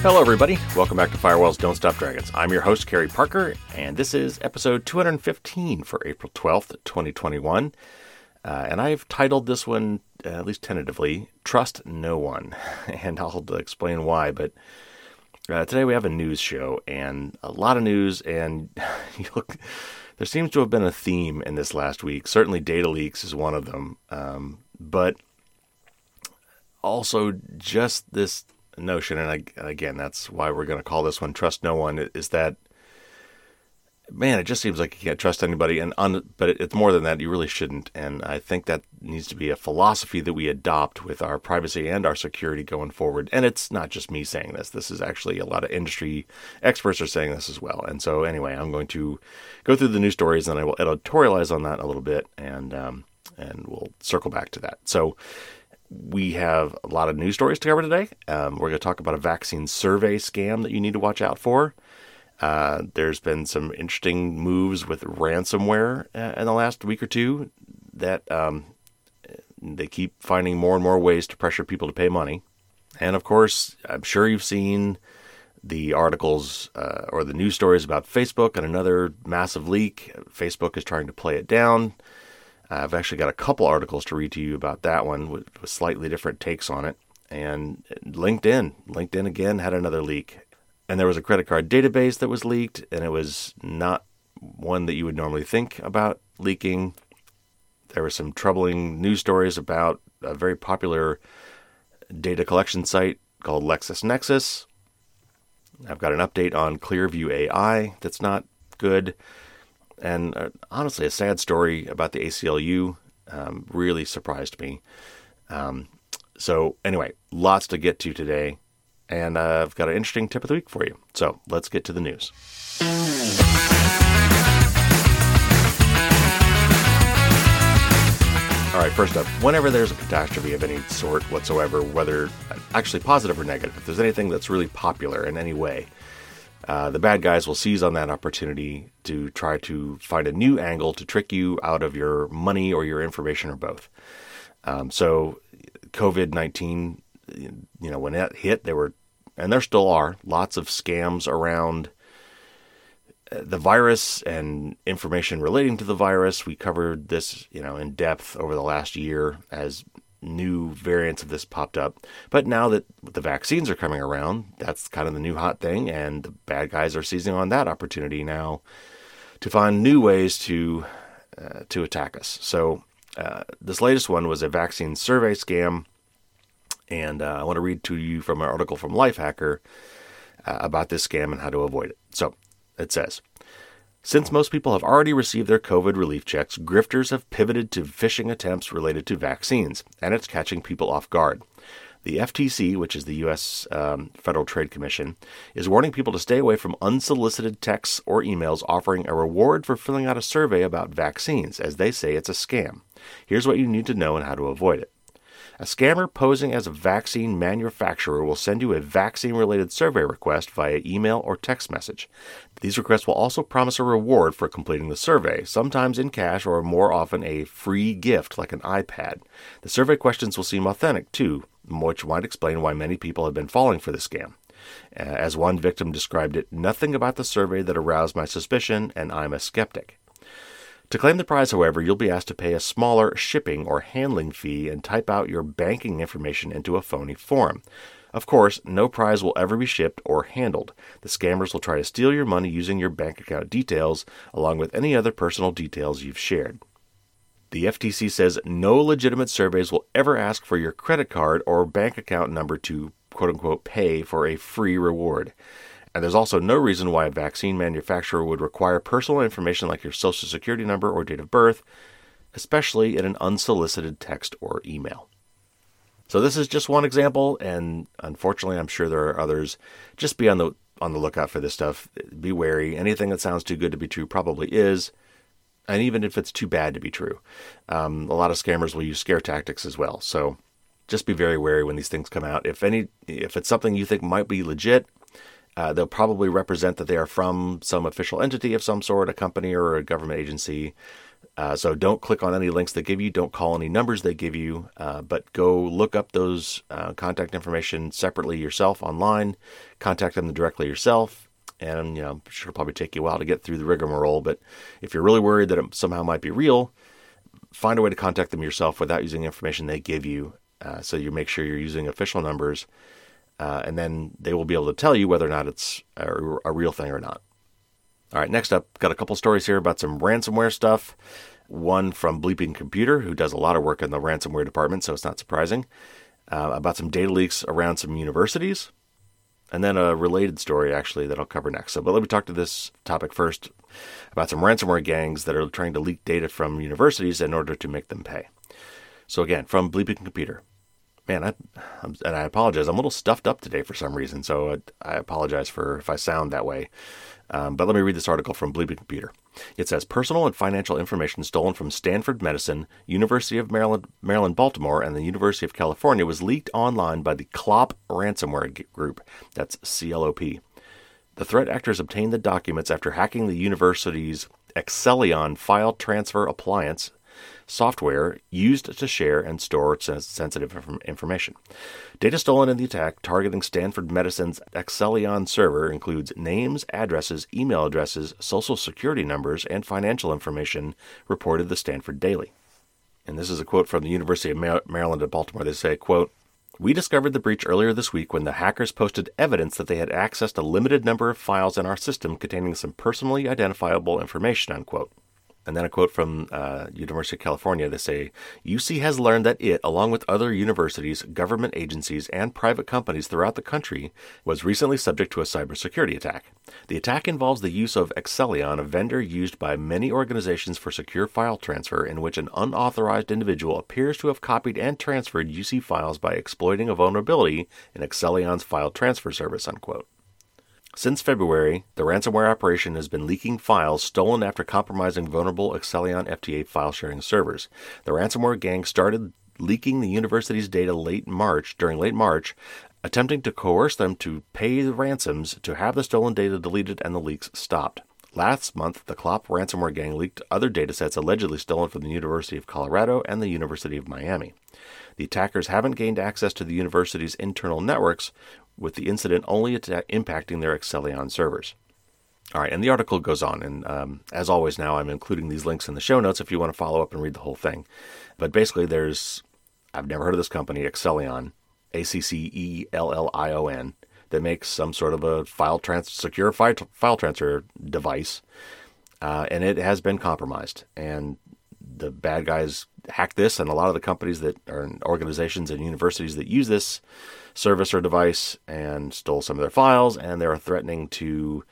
Hello, everybody. Welcome back to Firewalls Don't Stop Dragons. I'm your host, Carey Parker, and this is episode 215 for April 12th, 2021. Uh, and I've titled this one, uh, at least tentatively, Trust No One. And I'll explain why. But uh, today we have a news show and a lot of news, and look, there seems to have been a theme in this last week. Certainly, data leaks is one of them. Um, but also, just this notion, and I, again, that's why we're going to call this one "Trust No One." Is that man? It just seems like you can't trust anybody, and on, but it's more than that. You really shouldn't, and I think that needs to be a philosophy that we adopt with our privacy and our security going forward. And it's not just me saying this; this is actually a lot of industry experts are saying this as well. And so, anyway, I'm going to go through the news stories, and I will editorialize on that a little bit, and um, and we'll circle back to that. So we have a lot of news stories to cover today. Um, we're going to talk about a vaccine survey scam that you need to watch out for. Uh, there's been some interesting moves with ransomware uh, in the last week or two that um, they keep finding more and more ways to pressure people to pay money. And of course, I'm sure you've seen the articles uh, or the news stories about Facebook and another massive leak. Facebook is trying to play it down. I've actually got a couple articles to read to you about that one with, with slightly different takes on it. And LinkedIn, LinkedIn again had another leak. And there was a credit card database that was leaked, and it was not one that you would normally think about leaking. There were some troubling news stories about a very popular data collection site called LexisNexis. I've got an update on Clearview AI that's not good and uh, honestly, a sad story about the ACLU um, really surprised me. Um, so, anyway, lots to get to today, and uh, I've got an interesting tip of the week for you. So, let's get to the news. All right, first up, whenever there's a catastrophe of any sort whatsoever, whether actually positive or negative, if there's anything that's really popular in any way, uh, the bad guys will seize on that opportunity to try to find a new angle to trick you out of your money or your information or both. Um, so, COVID 19, you know, when that hit, there were, and there still are, lots of scams around uh, the virus and information relating to the virus. We covered this, you know, in depth over the last year as new variants of this popped up. But now that the vaccines are coming around, that's kind of the new hot thing, and the bad guys are seizing on that opportunity now to find new ways to uh, to attack us. So uh, this latest one was a vaccine survey scam, and uh, I want to read to you from an article from Lifehacker uh, about this scam and how to avoid it. So it says. Since most people have already received their COVID relief checks, grifters have pivoted to phishing attempts related to vaccines, and it's catching people off guard. The FTC, which is the U.S. Um, Federal Trade Commission, is warning people to stay away from unsolicited texts or emails offering a reward for filling out a survey about vaccines, as they say it's a scam. Here's what you need to know and how to avoid it. A scammer posing as a vaccine manufacturer will send you a vaccine related survey request via email or text message. These requests will also promise a reward for completing the survey, sometimes in cash or more often a free gift like an iPad. The survey questions will seem authentic too, which might explain why many people have been falling for the scam. As one victim described it, nothing about the survey that aroused my suspicion, and I'm a skeptic. To claim the prize, however, you'll be asked to pay a smaller shipping or handling fee and type out your banking information into a phony form. Of course, no prize will ever be shipped or handled. The scammers will try to steal your money using your bank account details, along with any other personal details you've shared. The FTC says no legitimate surveys will ever ask for your credit card or bank account number to quote unquote pay for a free reward. And there's also no reason why a vaccine manufacturer would require personal information like your social security number or date of birth, especially in an unsolicited text or email. So this is just one example, and unfortunately, I'm sure there are others. Just be on the on the lookout for this stuff. Be wary. Anything that sounds too good to be true probably is, and even if it's too bad to be true, um, a lot of scammers will use scare tactics as well. So just be very wary when these things come out. If any, if it's something you think might be legit, Uh, they'll probably represent that they are from some official entity of some sort, a company or a government agency. Uh, so don't click on any links they give you. Don't call any numbers they give you. Uh, but go look up those uh, contact information separately yourself online. Contact them directly yourself. And you know, I'm sure it'll probably take you a while to get through the rigmarole. But if you're really worried that it somehow might be real, find a way to contact them yourself without using information they give you. Uh, so you make sure you're using official numbers uh, and then they will be able to tell you whether or not it's a, a real thing or not. All right, next up, got a couple stories here about some ransomware stuff. One from Bleeping Computer, who does a lot of work in the ransomware department, so it's not surprising. Uh, about some data leaks around some universities. And then a related story, actually, that I'll cover next. So, but let me talk to this topic first about some ransomware gangs that are trying to leak data from universities in order to make them pay. So, again, from Bleeping Computer man, I, I'm, and I apologize. I'm a little stuffed up today for some reason, so I, I apologize for if I sound that way. Um, but let me read this article from Bleeping Computer. It says personal and financial information stolen from Stanford Medicine, University of Maryland, Maryland, Baltimore, and the University of California was leaked online by the Clop ransomware group. That's CLOP. The threat actors obtained the documents after hacking the university's Accellion file transfer appliance software used to share and store sensitive information. Data stolen in the attack targeting Stanford Medicine's Accellion server includes names, addresses, email addresses, social security numbers, and financial information, reported the Stanford Daily. And this is a quote from the University of Maryland at Baltimore. They say, quote, we discovered the breach earlier this week when the hackers posted evidence that they had accessed a limited number of files in our system containing some personally identifiable information, unquote. And then a quote from uh, University of California. They say, UC has learned that it, along with other universities, government agencies, and private companies throughout the country, was recently subject to a cybersecurity attack. The attack involves the use of Accellion, a vendor used by many organizations for secure file transfer, in which an unauthorized individual appears to have copied and transferred UC files by exploiting a vulnerability in Accellion's file transfer service. Unquote. Since February, the ransomware operation has been leaking files stolen after compromising vulnerable Accellion FTA file sharing servers. The ransomware gang started leaking the university's data late March during late March, attempting to coerce them to pay the ransoms to have the stolen data deleted and the leaks stopped. Last month, the Clop ransomware gang leaked other datasets allegedly stolen from the University of Colorado and the University of Miami. The attackers haven't gained access to the university's internal networks, with the incident only impacting their Accellion servers. All right, and the article goes on, and um, as always, now I'm including these links in the show notes if you want to follow up and read the whole thing. But basically, there's I've never heard of this company, Accellion, A C C E L L I O N, that makes some sort of a file trans secure file, file transfer device, uh, and it has been compromised. And the bad guys hacked this, and a lot of the companies that are organizations and universities that use this service or device and stole some of their files, and they're threatening to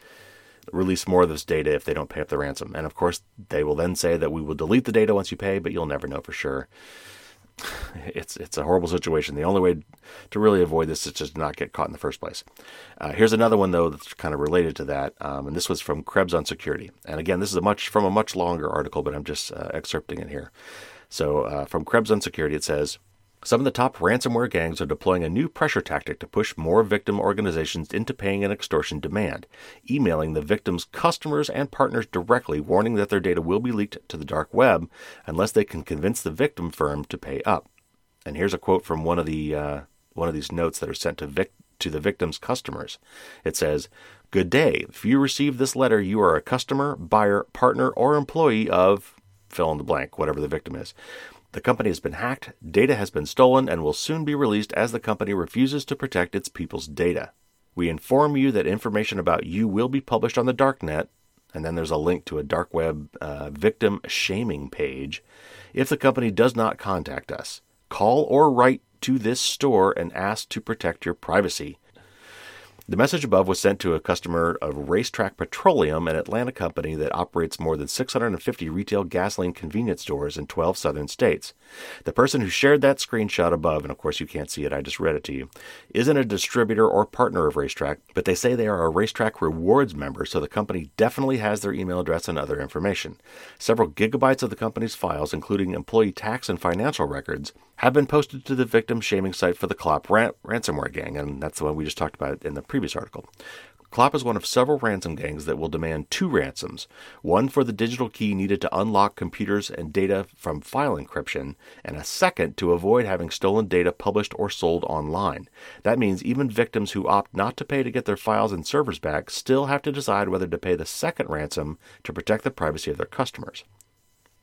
release more of this data if they don't pay up the ransom. And of course, they will then say that we will delete the data once you pay, but you'll never know for sure. It's it's a horrible situation. The only way to really avoid this is just not get caught in the first place. Uh, here's another one though that's kind of related to that, um, and this was from Krebs on security. And again, this is a much from a much longer article, but I'm just uh, excerpting it here. So uh, from Krebs on security, it says. Some of the top ransomware gangs are deploying a new pressure tactic to push more victim organizations into paying an extortion demand, emailing the victims' customers and partners directly, warning that their data will be leaked to the dark web unless they can convince the victim firm to pay up. And here's a quote from one of the uh, one of these notes that are sent to vic- to the victim's customers. It says, "Good day. If you receive this letter, you are a customer, buyer, partner, or employee of fill in the blank, whatever the victim is." The company has been hacked, data has been stolen, and will soon be released as the company refuses to protect its people's data. We inform you that information about you will be published on the darknet, and then there's a link to a dark web uh, victim shaming page. If the company does not contact us, call or write to this store and ask to protect your privacy. The message above was sent to a customer of RaceTrac Petroleum, an Atlanta company that operates more than 650 retail gasoline convenience stores in 12 southern states. The person who shared that screenshot above, and of course you can't see it, I just read it to you, isn't a distributor or partner of RaceTrac, but they say they are a RaceTrac Rewards member, so the company definitely has their email address and other information. Several gigabytes of the company's files, including employee tax and financial records, have been posted to the victim shaming site for the ran- ransomware gang, and that's the one we just talked about in the previous article. Clop is one of several ransom gangs that will demand two ransoms one for the digital key needed to unlock computers and data from file encryption, and a second to avoid having stolen data published or sold online. That means even victims who opt not to pay to get their files and servers back still have to decide whether to pay the second ransom to protect the privacy of their customers.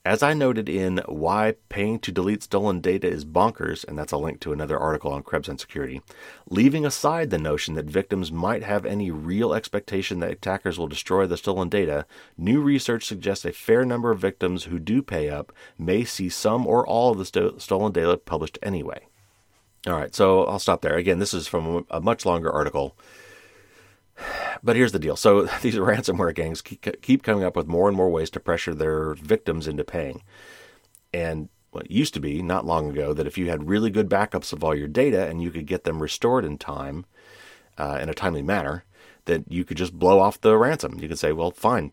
As I noted in Why Paying to Delete Stolen Data is Bonkers, and that's a link to another article on Krebs and security, leaving aside the notion that victims might have any real expectation that attackers will destroy the stolen data, new research suggests a fair number of victims who do pay up may see some or all of the sto- stolen data published anyway. All right, so I'll stop there. Again, this is from a much longer article. But here's the deal. So these ransomware gangs keep coming up with more and more ways to pressure their victims into paying. And it used to be not long ago that if you had really good backups of all your data and you could get them restored in time, uh, in a timely manner, that you could just blow off the ransom. You could say, "Well, fine,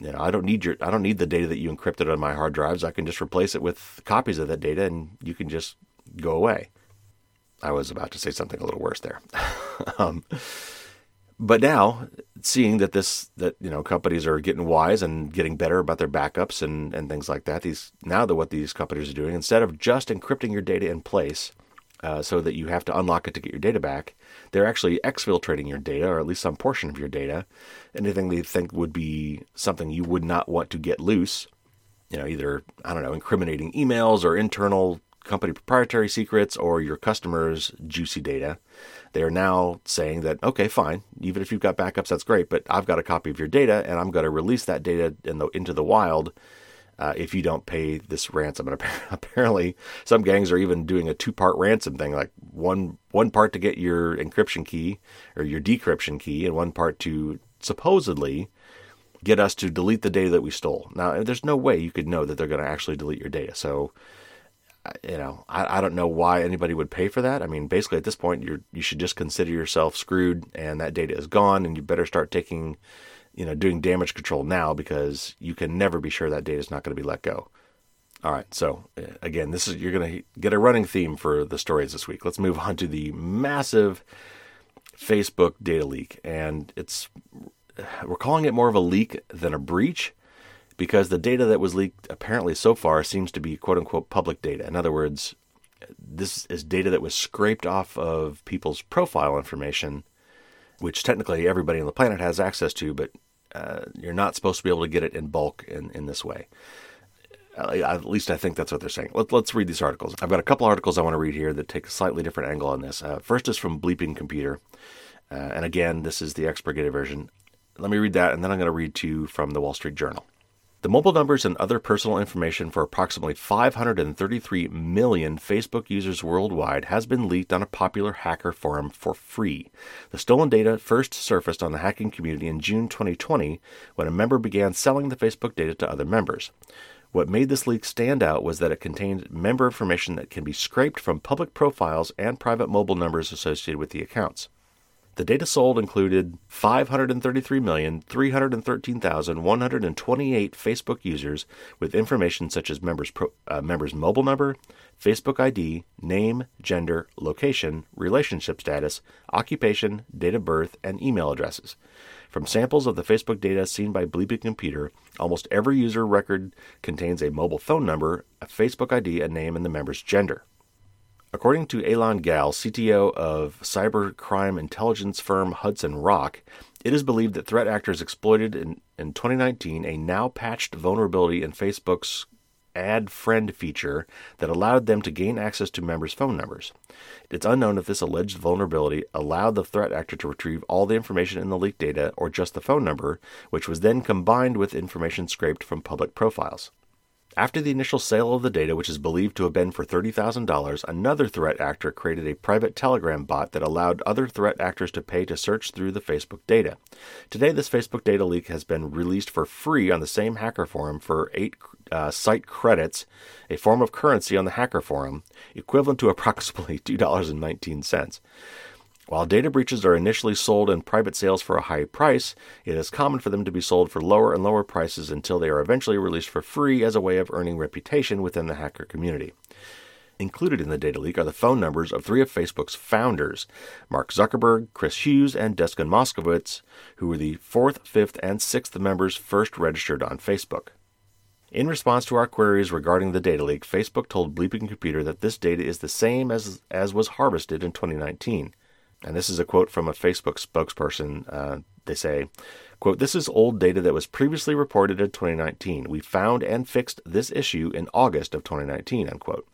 you know, I don't need your, I don't need the data that you encrypted on my hard drives. I can just replace it with copies of that data, and you can just go away." I was about to say something a little worse there. um, but now seeing that this that you know companies are getting wise and getting better about their backups and and things like that these now that what these companies are doing instead of just encrypting your data in place uh, so that you have to unlock it to get your data back they're actually exfiltrating your data or at least some portion of your data. Anything they think would be something you would not want to get loose you know either i don't know incriminating emails or internal company proprietary secrets or your customers juicy data they are now saying that, okay, fine, even if you've got backups, that's great, but I've got a copy of your data and I'm going to release that data in the, into the wild uh, if you don't pay this ransom. And apparently, some gangs are even doing a two part ransom thing, like one, one part to get your encryption key or your decryption key, and one part to supposedly get us to delete the data that we stole. Now, there's no way you could know that they're going to actually delete your data. So, you know, I, I don't know why anybody would pay for that. I mean, basically at this point, you you should just consider yourself screwed, and that data is gone, and you better start taking, you know, doing damage control now because you can never be sure that data is not going to be let go. All right, so uh, again, this is you're going to get a running theme for the stories this week. Let's move on to the massive Facebook data leak, and it's we're calling it more of a leak than a breach because the data that was leaked apparently so far seems to be quote unquote public data. In other words, this is data that was scraped off of people's profile information, which technically everybody on the planet has access to, but uh, you're not supposed to be able to get it in bulk in, in this way. At least I think that's what they're saying. Let, us read these articles. I've got a couple articles I want to read here that take a slightly different angle on this. Uh, first is from Bleeping Computer. Uh, and again, this is the expurgated version. Let me read that, and then I'm going to read to you from the Wall Street Journal. The mobile numbers and other personal information for approximately 533 million Facebook users worldwide has been leaked on a popular hacker forum for free. The stolen data first surfaced on the hacking community in June 2020 when a member began selling the Facebook data to other members. What made this leak stand out was that it contained member information that can be scraped from public profiles and private mobile numbers associated with the accounts. The data sold included 533,313,128 Facebook users with information such as members' pro, uh, members' mobile number, Facebook ID, name, gender, location, relationship status, occupation, date of birth, and email addresses. From samples of the Facebook data seen by Bleeping Computer, almost every user record contains a mobile phone number, a Facebook ID, a name, and the member's gender. According to Alon Gal, CTO of cybercrime intelligence firm Hudson Rock, it is believed that threat actors exploited in, in 2019 a now patched vulnerability in Facebook's add friend feature that allowed them to gain access to members' phone numbers. It's unknown if this alleged vulnerability allowed the threat actor to retrieve all the information in the leaked data or just the phone number, which was then combined with information scraped from public profiles. After the initial sale of the data, which is believed to have been for $30,000, another threat actor created a private Telegram bot that allowed other threat actors to pay to search through the Facebook data. Today, this Facebook data leak has been released for free on the same hacker forum for eight uh, site credits, a form of currency on the hacker forum, equivalent to approximately $2.19. While data breaches are initially sold in private sales for a high price, it is common for them to be sold for lower and lower prices until they are eventually released for free as a way of earning reputation within the hacker community. Included in the data leak are the phone numbers of three of Facebook's founders, Mark Zuckerberg, Chris Hughes, and Dustin Moskovitz, who were the fourth, fifth, and sixth members first registered on Facebook. In response to our queries regarding the data leak, Facebook told Bleeping Computer that this data is the same as, as was harvested in 2019. And this is a quote from a Facebook spokesperson. Uh, they say, quote, This is old data that was previously reported in 2019. We found and fixed this issue in August of 2019, unquote.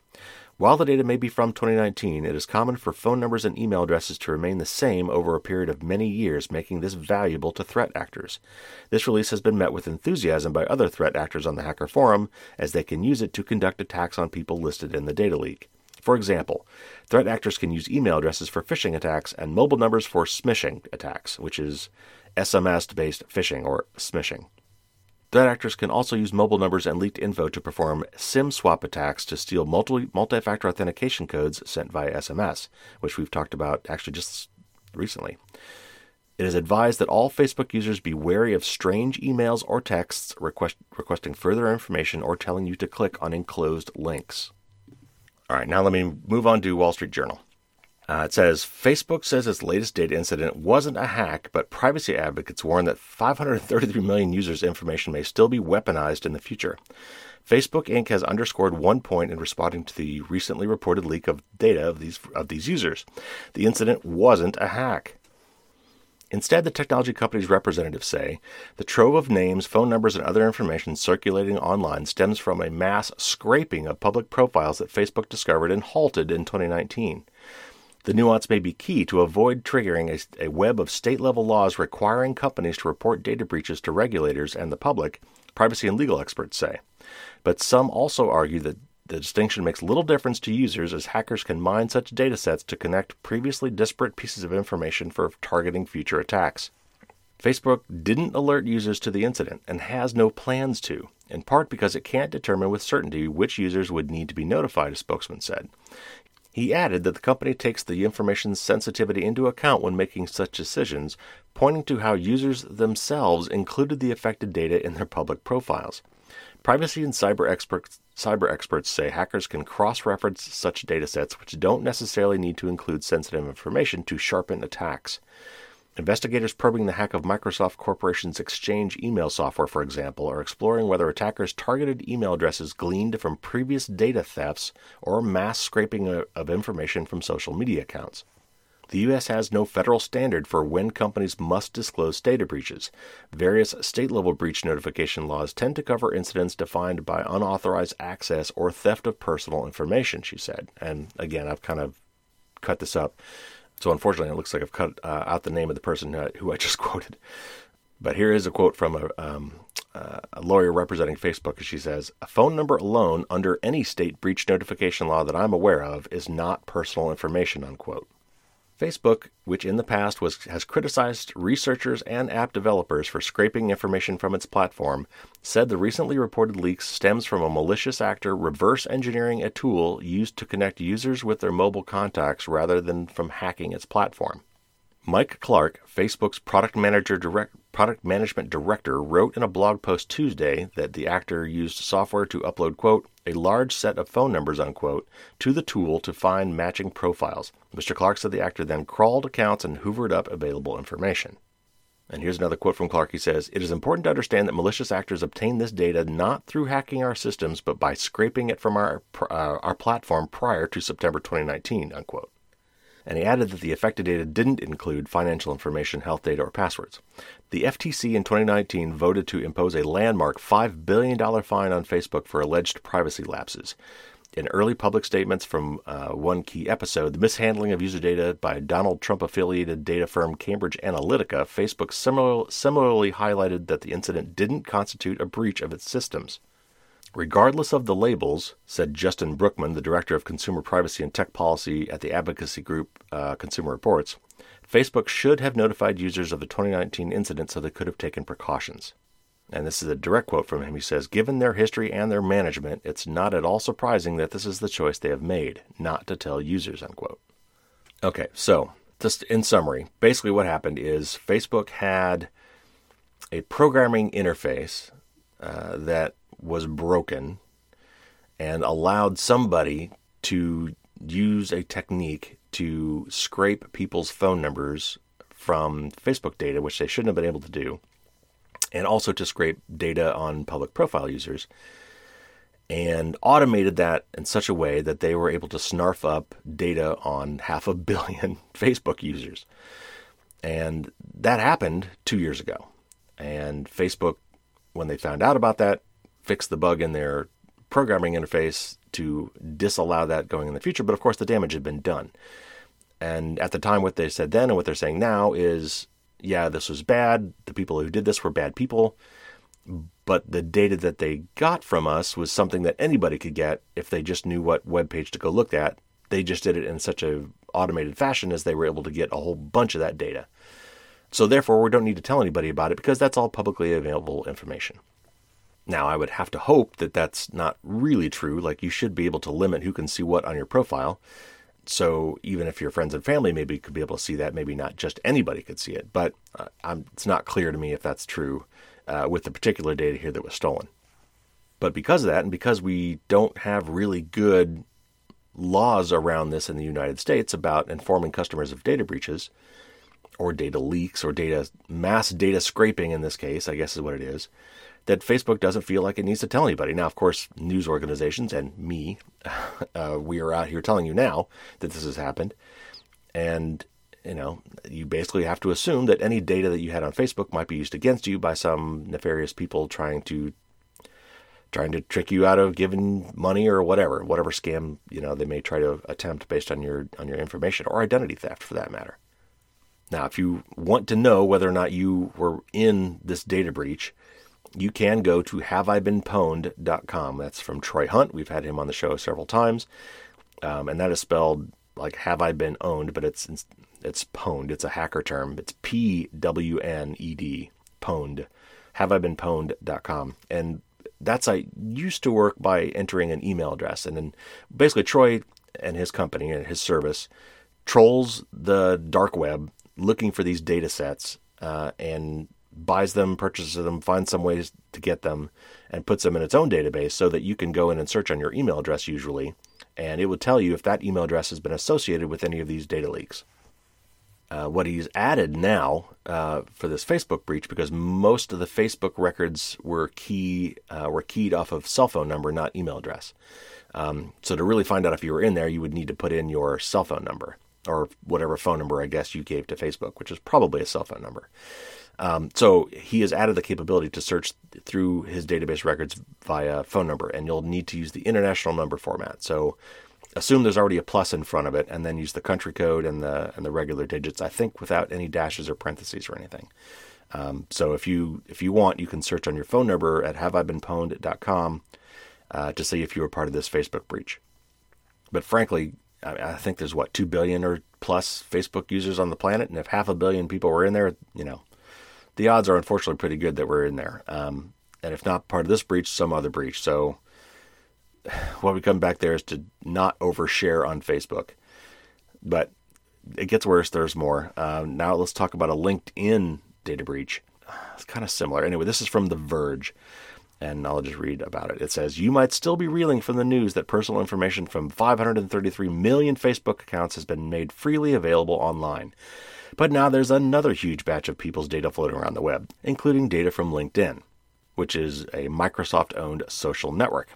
While the data may be from 2019, it is common for phone numbers and email addresses to remain the same over a period of many years, making this valuable to threat actors. This release has been met with enthusiasm by other threat actors on the Hacker Forum, as they can use it to conduct attacks on people listed in the data leak. For example, threat actors can use email addresses for phishing attacks and mobile numbers for smishing attacks, which is SMS based phishing or smishing. Threat actors can also use mobile numbers and leaked info to perform SIM swap attacks to steal multi factor authentication codes sent via SMS, which we've talked about actually just recently. It is advised that all Facebook users be wary of strange emails or texts request, requesting further information or telling you to click on enclosed links. All right, now let me move on to Wall Street Journal. Uh, it says Facebook says its latest data incident wasn't a hack, but privacy advocates warn that 533 million users' information may still be weaponized in the future. Facebook Inc. has underscored one point in responding to the recently reported leak of data of these of these users. The incident wasn't a hack. Instead, the technology company's representatives say the trove of names, phone numbers, and other information circulating online stems from a mass scraping of public profiles that Facebook discovered and halted in 2019. The nuance may be key to avoid triggering a, a web of state level laws requiring companies to report data breaches to regulators and the public, privacy and legal experts say. But some also argue that the distinction makes little difference to users as hackers can mine such data sets to connect previously disparate pieces of information for targeting future attacks. Facebook didn't alert users to the incident and has no plans to, in part because it can't determine with certainty which users would need to be notified, a spokesman said. He added that the company takes the information's sensitivity into account when making such decisions, pointing to how users themselves included the affected data in their public profiles. Privacy and cyber experts, cyber experts say hackers can cross reference such datasets which don't necessarily need to include sensitive information to sharpen attacks. Investigators probing the hack of Microsoft Corporation's Exchange email software, for example, are exploring whether attackers targeted email addresses gleaned from previous data thefts or mass scraping of information from social media accounts. The U.S. has no federal standard for when companies must disclose data breaches. Various state level breach notification laws tend to cover incidents defined by unauthorized access or theft of personal information, she said. And again, I've kind of cut this up so unfortunately, it looks like I've cut uh, out the name of the person who I just quoted. But here is a quote from a, um, uh, a lawyer representing Facebook. She says, A phone number alone under any state breach notification law that I'm aware of is not personal information, unquote. Facebook, which in the past was, has criticized researchers and app developers for scraping information from its platform, said the recently reported leaks stems from a malicious actor reverse engineering a tool used to connect users with their mobile contacts rather than from hacking its platform. Mike Clark, Facebook's product manager direct, product management director, wrote in a blog post Tuesday that the actor used software to upload quote a large set of phone numbers unquote to the tool to find matching profiles. Mr. Clark said the actor then crawled accounts and hoovered up available information. And here's another quote from Clark. He says, It is important to understand that malicious actors obtain this data not through hacking our systems, but by scraping it from our, uh, our platform prior to September 2019, unquote and he added that the affected data didn't include financial information, health data, or passwords. The FTC in 2019 voted to impose a landmark $5 billion fine on Facebook for alleged privacy lapses. In early public statements from uh, one key episode, the mishandling of user data by Donald Trump affiliated data firm Cambridge Analytica, Facebook similar, similarly highlighted that the incident didn't constitute a breach of its systems. Regardless of the labels, said Justin Brookman, the director of consumer privacy and tech policy at the advocacy group uh, Consumer Reports, Facebook should have notified users of the 2019 incident so they could have taken precautions. And this is a direct quote from him. He says, Given their history and their management, it's not at all surprising that this is the choice they have made, not to tell users, unquote. Okay, so just in summary, basically what happened is Facebook had a programming interface uh, that was broken and allowed somebody to use a technique to scrape people's phone numbers from Facebook data, which they shouldn't have been able to do, and also to scrape data on public profile users, and automated that in such a way that they were able to snarf up data on half a billion Facebook users. And that happened two years ago. And Facebook, when they found out about that, fixed the bug in their programming interface to disallow that going in the future. But of course, the damage had been done. And at the time, what they said then and what they're saying now is yeah, this was bad. The people who did this were bad people. But the data that they got from us was something that anybody could get if they just knew what web page to go look at. They just did it in such a automated fashion as they were able to get a whole bunch of that data. So therefore, we don't need to tell anybody about it because that's all publicly available information. Now, I would have to hope that that's not really true. Like, you should be able to limit who can see what on your profile. So, even if your friends and family maybe could be able to see that, maybe not just anybody could see it. But uh, it's not clear to me if that's true uh, with the particular data here that was stolen. But because of that, and because we don't have really good laws around this in the United States about informing customers of data breaches, or data leaks, or data mass data scraping in this case, I guess is what it is that Facebook doesn't feel like it needs to tell anybody. Now, of course, news organizations and me, uh, we are out here telling you now that this has happened. And, you know, you basically have to assume that any data that you had on Facebook might be used against you by some nefarious people trying to trying to trick you out of giving money or whatever, whatever scam, you know, they may try to attempt based on your on your information or identity theft for that matter. Now, if you want to know whether or not you were in this data breach, you can go to haveibeenpwned.com. That's from Troy Hunt. We've had him on the show several times. Um, and that is spelled like have I been owned, but it's it's pwned. It's a hacker term. It's P W N E D, pwned. Have. And that's I used to work by entering an email address. And then basically Troy and his company and his service trolls the dark web looking for these data sets uh, and buys them, purchases them, finds some ways to get them, and puts them in its own database so that you can go in and search on your email address usually, and it will tell you if that email address has been associated with any of these data leaks. Uh, what he's added now uh, for this Facebook breach, because most of the Facebook records were key uh, were keyed off of cell phone number, not email address. Um, so to really find out if you were in there, you would need to put in your cell phone number or whatever phone number I guess you gave to Facebook, which is probably a cell phone number. Um, so he has added the capability to search through his database records via phone number, and you'll need to use the international number format. So assume there's already a plus in front of it, and then use the country code and the and the regular digits. I think without any dashes or parentheses or anything. Um, so if you if you want, you can search on your phone number at haveibeenpwned.com uh, to see if you were part of this Facebook breach. But frankly, I, I think there's what two billion or plus Facebook users on the planet, and if half a billion people were in there, you know, the odds are unfortunately pretty good that we're in there. Um, and if not part of this breach, some other breach. So what we come back there is to not overshare on Facebook. But it gets worse. There's more. Um, now let's talk about a LinkedIn data breach. It's kind of similar. Anyway, this is from The Verge, and I'll just read about it. It says You might still be reeling from the news that personal information from 533 million Facebook accounts has been made freely available online. But now there's another huge batch of people's data floating around the web, including data from LinkedIn, which is a Microsoft owned social network.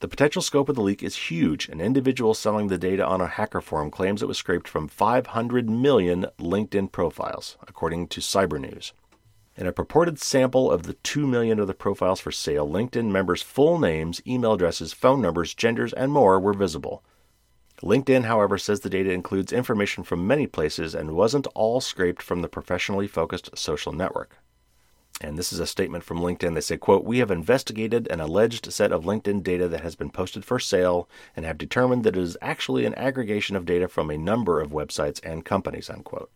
The potential scope of the leak is huge. An individual selling the data on a hacker forum claims it was scraped from 500 million LinkedIn profiles, according to Cybernews. In a purported sample of the 2 million of the profiles for sale, LinkedIn members' full names, email addresses, phone numbers, genders, and more were visible. LinkedIn, however, says the data includes information from many places and wasn't all scraped from the professionally focused social network. And this is a statement from LinkedIn. They say, quote, We have investigated an alleged set of LinkedIn data that has been posted for sale and have determined that it is actually an aggregation of data from a number of websites and companies, unquote.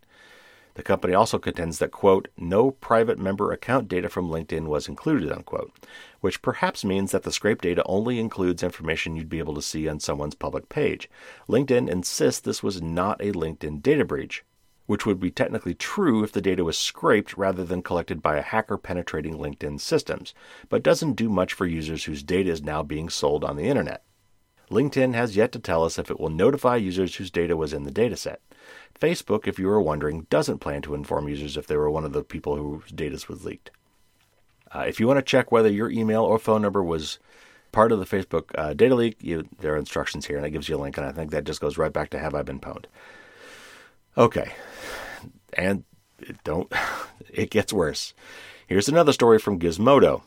The company also contends that, quote, no private member account data from LinkedIn was included, unquote, which perhaps means that the scrape data only includes information you'd be able to see on someone's public page. LinkedIn insists this was not a LinkedIn data breach, which would be technically true if the data was scraped rather than collected by a hacker penetrating LinkedIn systems, but doesn't do much for users whose data is now being sold on the internet. LinkedIn has yet to tell us if it will notify users whose data was in the dataset. Facebook, if you were wondering, doesn't plan to inform users if they were one of the people whose data was leaked. Uh, if you want to check whether your email or phone number was part of the Facebook uh, data leak, you, there are instructions here, and it gives you a link, and I think that just goes right back to Have I Been Pwned? Okay, and it don't, it gets worse. Here's another story from Gizmodo.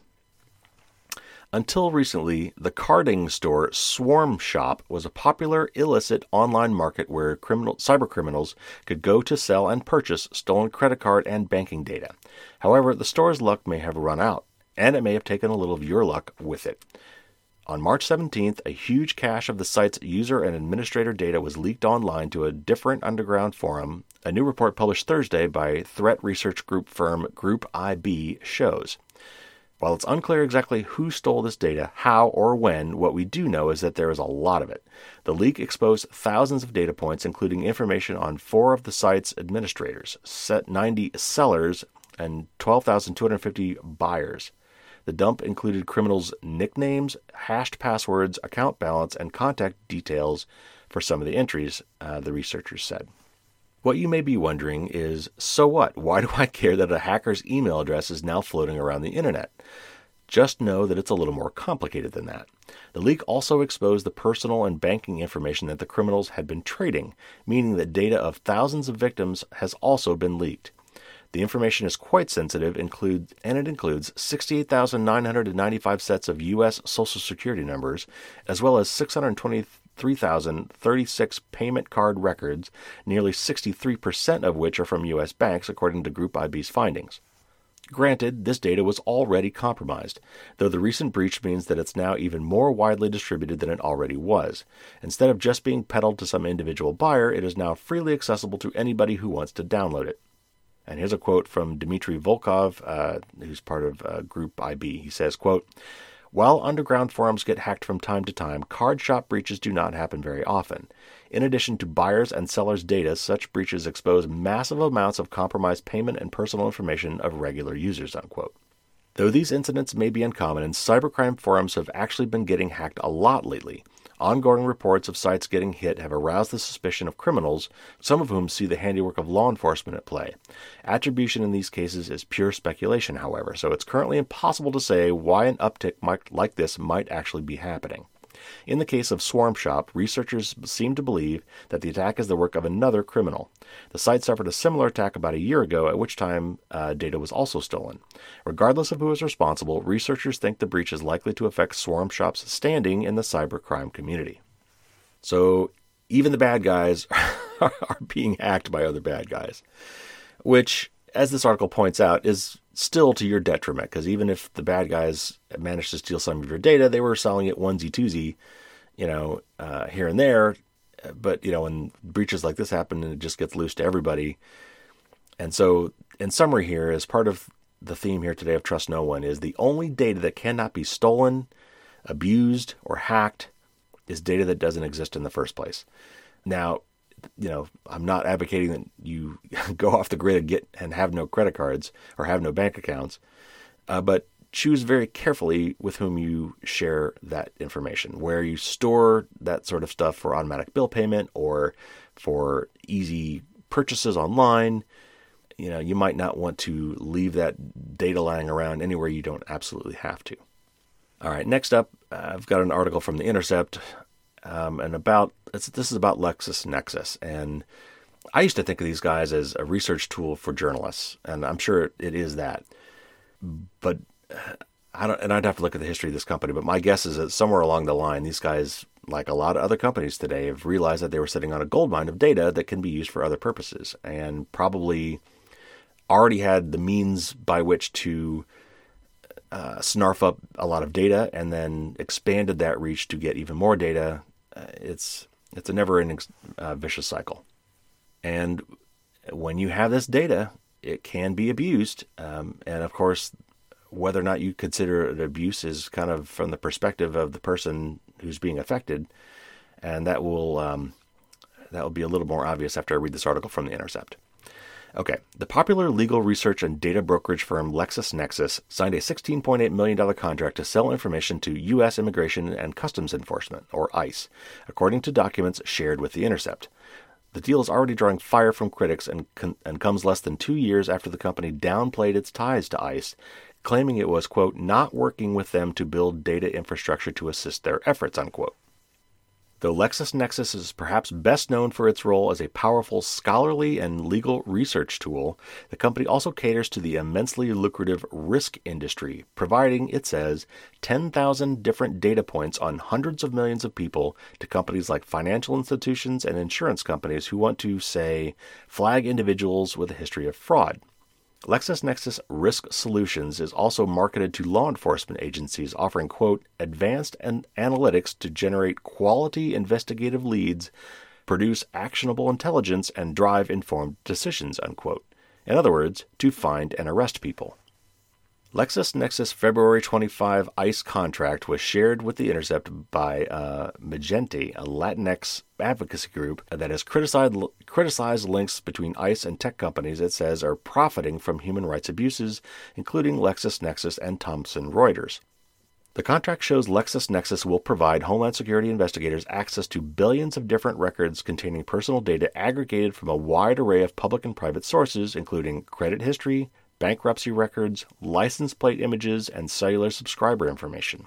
Until recently, the carding store Swarm Shop was a popular illicit online market where criminal, cybercriminals could go to sell and purchase stolen credit card and banking data. However, the store's luck may have run out, and it may have taken a little of your luck with it. On March 17th, a huge cache of the site's user and administrator data was leaked online to a different underground forum, a new report published Thursday by threat research group firm Group IB shows. While it's unclear exactly who stole this data, how, or when, what we do know is that there is a lot of it. The leak exposed thousands of data points, including information on four of the site's administrators, 90 sellers, and 12,250 buyers. The dump included criminals' nicknames, hashed passwords, account balance, and contact details for some of the entries, uh, the researchers said. What you may be wondering is so what? Why do I care that a hacker's email address is now floating around the internet? Just know that it's a little more complicated than that. The leak also exposed the personal and banking information that the criminals had been trading, meaning that data of thousands of victims has also been leaked. The information is quite sensitive, include, and it includes 68,995 sets of U.S. Social Security numbers, as well as 620 3,036 payment card records, nearly 63% of which are from U.S. banks, according to Group IB's findings. Granted, this data was already compromised, though the recent breach means that it's now even more widely distributed than it already was. Instead of just being peddled to some individual buyer, it is now freely accessible to anybody who wants to download it. And here's a quote from Dmitry Volkov, uh, who's part of uh, Group IB. He says, quote, while underground forums get hacked from time to time, card shop breaches do not happen very often. In addition to buyers' and sellers' data, such breaches expose massive amounts of compromised payment and personal information of regular users. Unquote. Though these incidents may be uncommon, cybercrime forums have actually been getting hacked a lot lately. Ongoing reports of sites getting hit have aroused the suspicion of criminals, some of whom see the handiwork of law enforcement at play. Attribution in these cases is pure speculation, however, so it's currently impossible to say why an uptick might, like this might actually be happening. In the case of Swarm Shop, researchers seem to believe that the attack is the work of another criminal. The site suffered a similar attack about a year ago, at which time uh, data was also stolen. Regardless of who is responsible, researchers think the breach is likely to affect Swarm Shop's standing in the cybercrime community. So even the bad guys are being hacked by other bad guys, which, as this article points out, is still to your detriment because even if the bad guys managed to steal some of your data, they were selling it onesie twosie, you know, uh, here and there. But you know, when breaches like this happen, and it just gets loose to everybody. And so, in summary, here as part of the theme here today of trust no one is the only data that cannot be stolen, abused, or hacked is data that doesn't exist in the first place. Now, you know, I'm not advocating that you go off the grid and get and have no credit cards or have no bank accounts, uh, but choose very carefully with whom you share that information, where you store that sort of stuff for automatic bill payment or for easy purchases online. You know, you might not want to leave that data lying around anywhere you don't absolutely have to. All right, next up, I've got an article from The Intercept um, and about this is about LexisNexis, and I used to think of these guys as a research tool for journalists, and I'm sure it is that. But uh, I don't, and I'd have to look at the history of this company. But my guess is that somewhere along the line, these guys, like a lot of other companies today, have realized that they were sitting on a gold mine of data that can be used for other purposes, and probably already had the means by which to uh, snarf up a lot of data and then expanded that reach to get even more data uh, it's it's a never-ending uh, vicious cycle. And when you have this data, it can be abused. Um, and of course, whether or not you consider it abuse is kind of from the perspective of the person who's being affected, and that will um, that will be a little more obvious after I read this article from the Intercept. Okay, the popular legal research and data brokerage firm LexisNexis signed a $16.8 million contract to sell information to U.S. Immigration and Customs Enforcement, or ICE, according to documents shared with The Intercept. The deal is already drawing fire from critics and, and comes less than two years after the company downplayed its ties to ICE, claiming it was, quote, not working with them to build data infrastructure to assist their efforts, unquote. Though LexisNexis is perhaps best known for its role as a powerful scholarly and legal research tool, the company also caters to the immensely lucrative risk industry, providing, it says, 10,000 different data points on hundreds of millions of people to companies like financial institutions and insurance companies who want to, say, flag individuals with a history of fraud. LexisNexis Risk Solutions is also marketed to law enforcement agencies offering, quote, advanced and analytics to generate quality investigative leads, produce actionable intelligence, and drive informed decisions, unquote. In other words, to find and arrest people. LexisNexis February 25 ICE contract was shared with The Intercept by uh, Mijente, a Latinx advocacy group that has criticized, criticized links between ICE and tech companies it says are profiting from human rights abuses, including LexisNexis and Thomson Reuters. The contract shows LexisNexis will provide Homeland Security investigators access to billions of different records containing personal data aggregated from a wide array of public and private sources, including credit history, bankruptcy records, license plate images, and cellular subscriber information.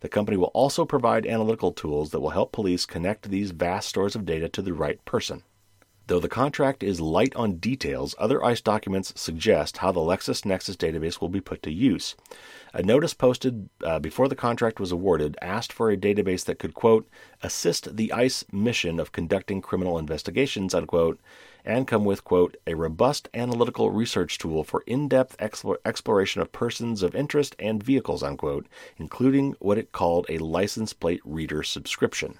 The company will also provide analytical tools that will help police connect these vast stores of data to the right person. Though the contract is light on details, other ICE documents suggest how the LexisNexis database will be put to use. A notice posted uh, before the contract was awarded asked for a database that could, quote, assist the ICE mission of conducting criminal investigations, unquote, and come with, quote, a robust analytical research tool for in depth exploration of persons of interest and vehicles, unquote, including what it called a license plate reader subscription.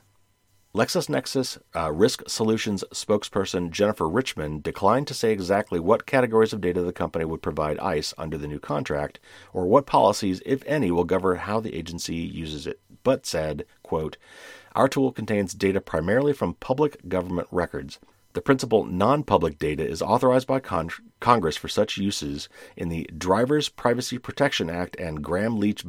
LexisNexis uh, Risk Solutions spokesperson Jennifer Richmond declined to say exactly what categories of data the company would provide ICE under the new contract, or what policies, if any, will govern how the agency uses it, but said, quote, Our tool contains data primarily from public government records. The principal non public data is authorized by con- Congress for such uses in the Drivers Privacy Protection Act and Gramm Leach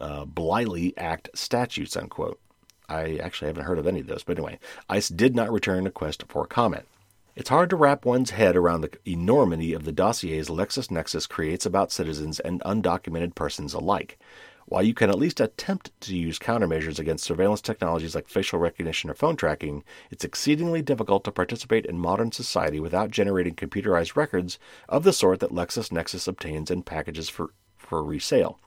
uh, Bliley Act statutes, unquote. I actually haven't heard of any of those, but anyway, ICE did not return a request for comment. It's hard to wrap one's head around the enormity of the dossiers LexisNexis creates about citizens and undocumented persons alike. While you can at least attempt to use countermeasures against surveillance technologies like facial recognition or phone tracking, it's exceedingly difficult to participate in modern society without generating computerized records of the sort that LexisNexis obtains and packages for, for resale.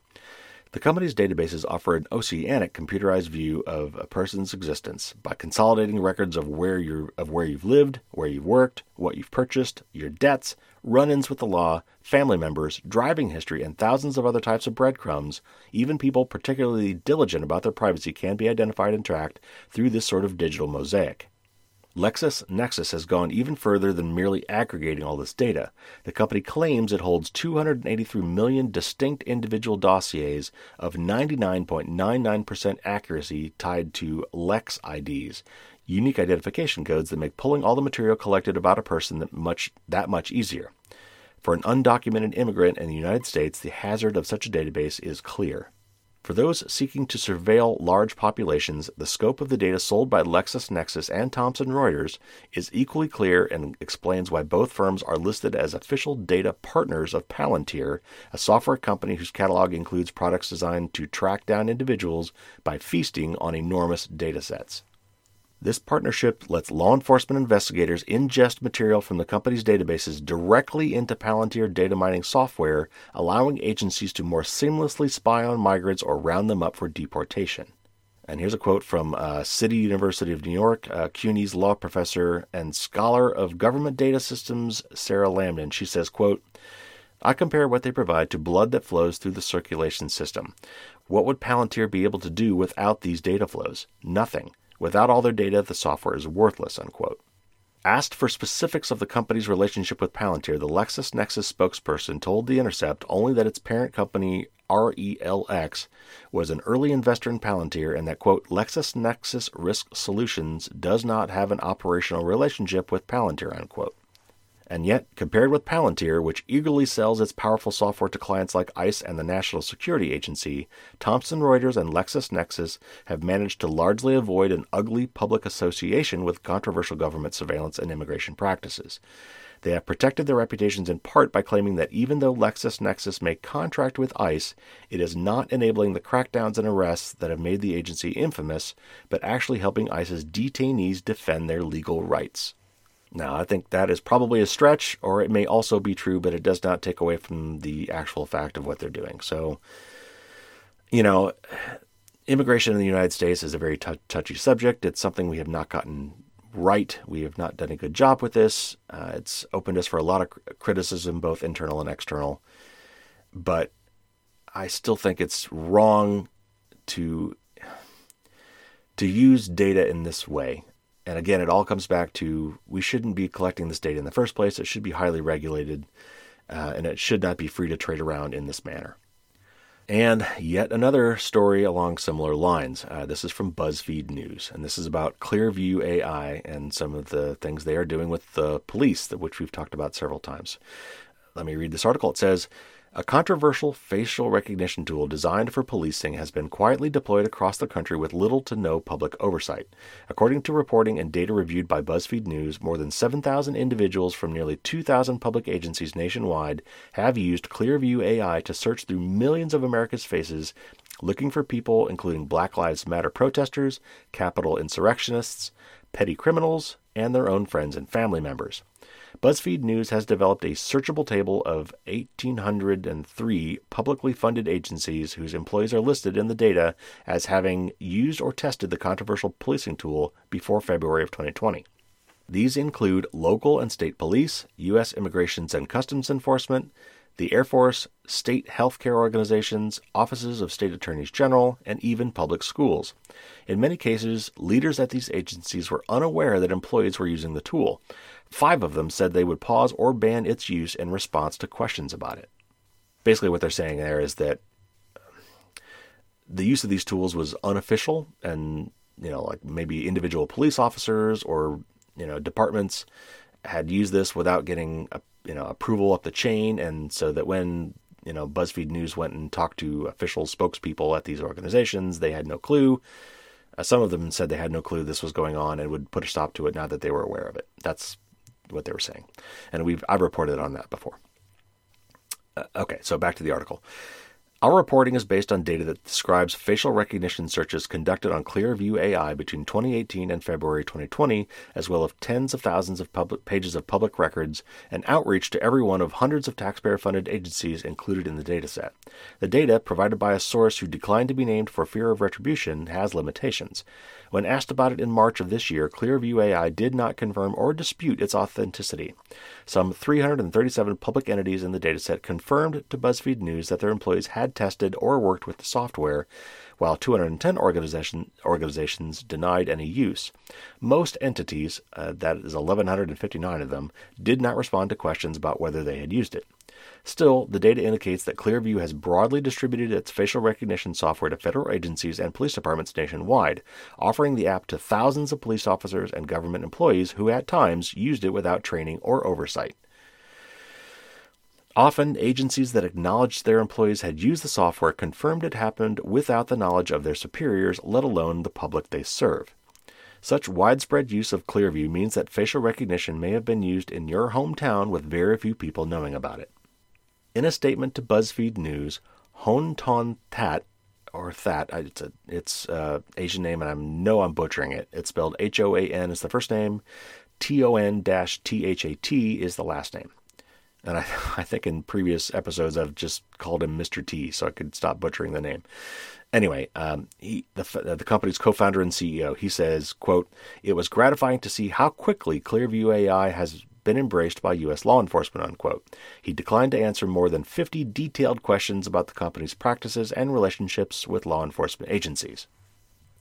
The company's databases offer an oceanic computerized view of a person's existence by consolidating records of where you of where you've lived, where you've worked, what you've purchased, your debts, run-ins with the law, family members, driving history, and thousands of other types of breadcrumbs. Even people particularly diligent about their privacy can be identified and tracked through this sort of digital mosaic. LexisNexis has gone even further than merely aggregating all this data. The company claims it holds 283 million distinct individual dossiers of 99.99% accuracy tied to Lex IDs, unique identification codes that make pulling all the material collected about a person that much that much easier. For an undocumented immigrant in the United States, the hazard of such a database is clear. For those seeking to surveil large populations, the scope of the data sold by LexisNexis and Thomson Reuters is equally clear and explains why both firms are listed as official data partners of Palantir, a software company whose catalog includes products designed to track down individuals by feasting on enormous datasets. This partnership lets law enforcement investigators ingest material from the company's databases directly into Palantir data mining software, allowing agencies to more seamlessly spy on migrants or round them up for deportation. And here's a quote from uh, City University of New York, uh, CUNY's law professor and scholar of government data systems, Sarah Lamdan. She says, quote, I compare what they provide to blood that flows through the circulation system. What would Palantir be able to do without these data flows? Nothing. Without all their data, the software is worthless, unquote. Asked for specifics of the company's relationship with Palantir, the LexisNexis spokesperson told The Intercept only that its parent company, RELX, was an early investor in Palantir and that, quote, LexisNexis Risk Solutions does not have an operational relationship with Palantir, unquote. And yet, compared with Palantir, which eagerly sells its powerful software to clients like ICE and the National Security Agency, Thomson Reuters and LexisNexis have managed to largely avoid an ugly public association with controversial government surveillance and immigration practices. They have protected their reputations in part by claiming that even though LexisNexis may contract with ICE, it is not enabling the crackdowns and arrests that have made the agency infamous, but actually helping ICE's detainees defend their legal rights. Now, I think that is probably a stretch, or it may also be true, but it does not take away from the actual fact of what they're doing. So, you know, immigration in the United States is a very t- touchy subject. It's something we have not gotten right. We have not done a good job with this. Uh, it's opened us for a lot of criticism, both internal and external. But I still think it's wrong to to use data in this way. And again, it all comes back to we shouldn't be collecting this data in the first place. It should be highly regulated, uh, and it should not be free to trade around in this manner. And yet another story along similar lines. Uh, this is from BuzzFeed News, and this is about Clearview AI and some of the things they are doing with the police, which we've talked about several times. Let me read this article. It says a controversial facial recognition tool designed for policing has been quietly deployed across the country with little to no public oversight. According to reporting and data reviewed by BuzzFeed News, more than 7,000 individuals from nearly 2,000 public agencies nationwide have used Clearview AI to search through millions of America's faces looking for people including Black Lives Matter protesters, Capitol insurrectionists, petty criminals, and their own friends and family members. BuzzFeed News has developed a searchable table of 1,803 publicly funded agencies whose employees are listed in the data as having used or tested the controversial policing tool before February of 2020. These include local and state police, U.S. Immigrations and Customs Enforcement, the Air Force, state healthcare organizations, offices of state attorneys general, and even public schools. In many cases, leaders at these agencies were unaware that employees were using the tool. Five of them said they would pause or ban its use in response to questions about it. Basically, what they're saying there is that the use of these tools was unofficial, and you know, like maybe individual police officers or you know departments had used this without getting you know approval up the chain, and so that when you know BuzzFeed News went and talked to official spokespeople at these organizations, they had no clue. Uh, some of them said they had no clue this was going on and would put a stop to it now that they were aware of it. That's what they were saying, and we've I've reported on that before. Uh, okay, so back to the article. Our reporting is based on data that describes facial recognition searches conducted on Clearview AI between 2018 and February 2020, as well as tens of thousands of public pages of public records and outreach to every one of hundreds of taxpayer-funded agencies included in the dataset. The data, provided by a source who declined to be named for fear of retribution, has limitations. When asked about it in March of this year, Clearview AI did not confirm or dispute its authenticity. Some 337 public entities in the dataset confirmed to BuzzFeed News that their employees had tested or worked with the software, while 210 organization, organizations denied any use. Most entities, uh, that is 1,159 of them, did not respond to questions about whether they had used it. Still, the data indicates that Clearview has broadly distributed its facial recognition software to federal agencies and police departments nationwide, offering the app to thousands of police officers and government employees who at times used it without training or oversight. Often, agencies that acknowledged their employees had used the software confirmed it happened without the knowledge of their superiors, let alone the public they serve. Such widespread use of Clearview means that facial recognition may have been used in your hometown with very few people knowing about it. In a statement to BuzzFeed News, Hon Ton Tat, or That, it's a it's a Asian name, and I know I'm butchering it. It's spelled H O A N is the first name, T O N dash T H A T is the last name. And I, I think in previous episodes I've just called him Mr. T, so I could stop butchering the name. Anyway, um, he, the, the company's co-founder and CEO, he says, "quote It was gratifying to see how quickly Clearview AI has been embraced by U.S. law enforcement." Unquote. He declined to answer more than 50 detailed questions about the company's practices and relationships with law enforcement agencies.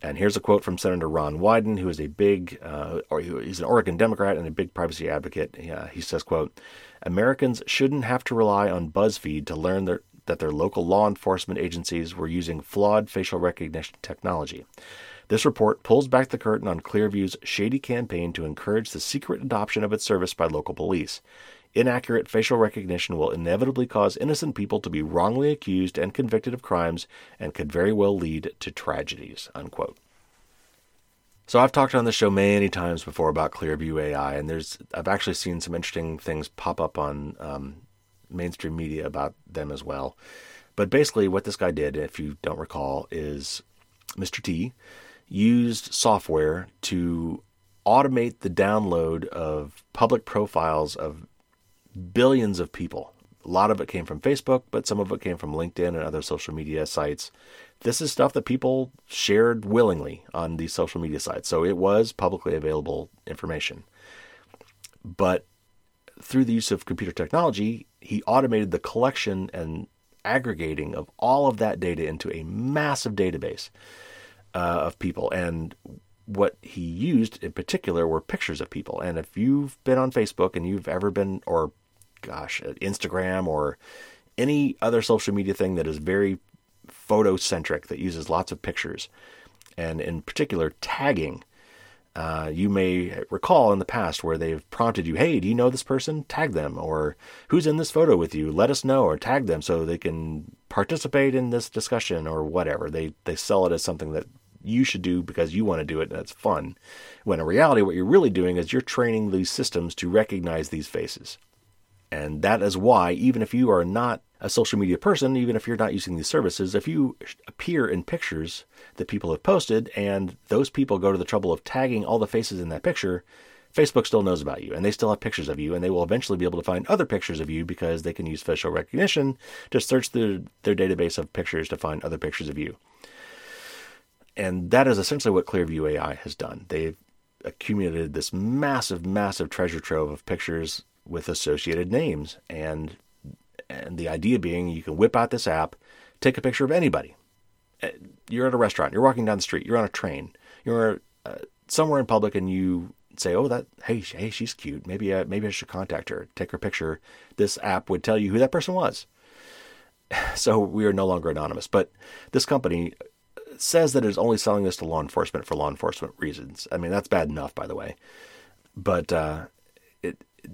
And here's a quote from Senator Ron Wyden, who is a big, uh, or he's an Oregon Democrat and a big privacy advocate. Uh, he says, "quote Americans shouldn't have to rely on BuzzFeed to learn their, that their local law enforcement agencies were using flawed facial recognition technology. This report pulls back the curtain on Clearview's shady campaign to encourage the secret adoption of its service by local police. Inaccurate facial recognition will inevitably cause innocent people to be wrongly accused and convicted of crimes and could very well lead to tragedies. Unquote. So I've talked on the show many times before about Clearview AI, and there's I've actually seen some interesting things pop up on um, mainstream media about them as well. But basically, what this guy did, if you don't recall, is Mr. T used software to automate the download of public profiles of billions of people. A lot of it came from Facebook, but some of it came from LinkedIn and other social media sites. This is stuff that people shared willingly on these social media sites. So it was publicly available information. But through the use of computer technology, he automated the collection and aggregating of all of that data into a massive database uh, of people. And what he used in particular were pictures of people. And if you've been on Facebook and you've ever been, or gosh, Instagram or any other social media thing that is very photo centric, that uses lots of pictures, and in particular tagging. Uh, you may recall in the past where they've prompted you, hey, do you know this person? Tag them. Or who's in this photo with you? Let us know or tag them so they can participate in this discussion or whatever. They, they sell it as something that you should do because you want to do it and it's fun. When in reality, what you're really doing is you're training these systems to recognize these faces. And that is why, even if you are not a social media person, even if you're not using these services, if you appear in pictures that people have posted and those people go to the trouble of tagging all the faces in that picture, Facebook still knows about you and they still have pictures of you and they will eventually be able to find other pictures of you because they can use facial recognition to search their, their database of pictures to find other pictures of you. And that is essentially what Clearview AI has done. They've accumulated this massive, massive treasure trove of pictures with associated names. And and the idea being you can whip out this app, take a picture of anybody. Uh, you're at a restaurant, you're walking down the street, you're on a train, you're uh, somewhere in public and you say, "Oh, that hey, hey, she's cute. Maybe uh, maybe I should contact her, take her picture." This app would tell you who that person was. So we are no longer anonymous, but this company says that it's only selling this to law enforcement for law enforcement reasons. I mean, that's bad enough, by the way. But uh, it,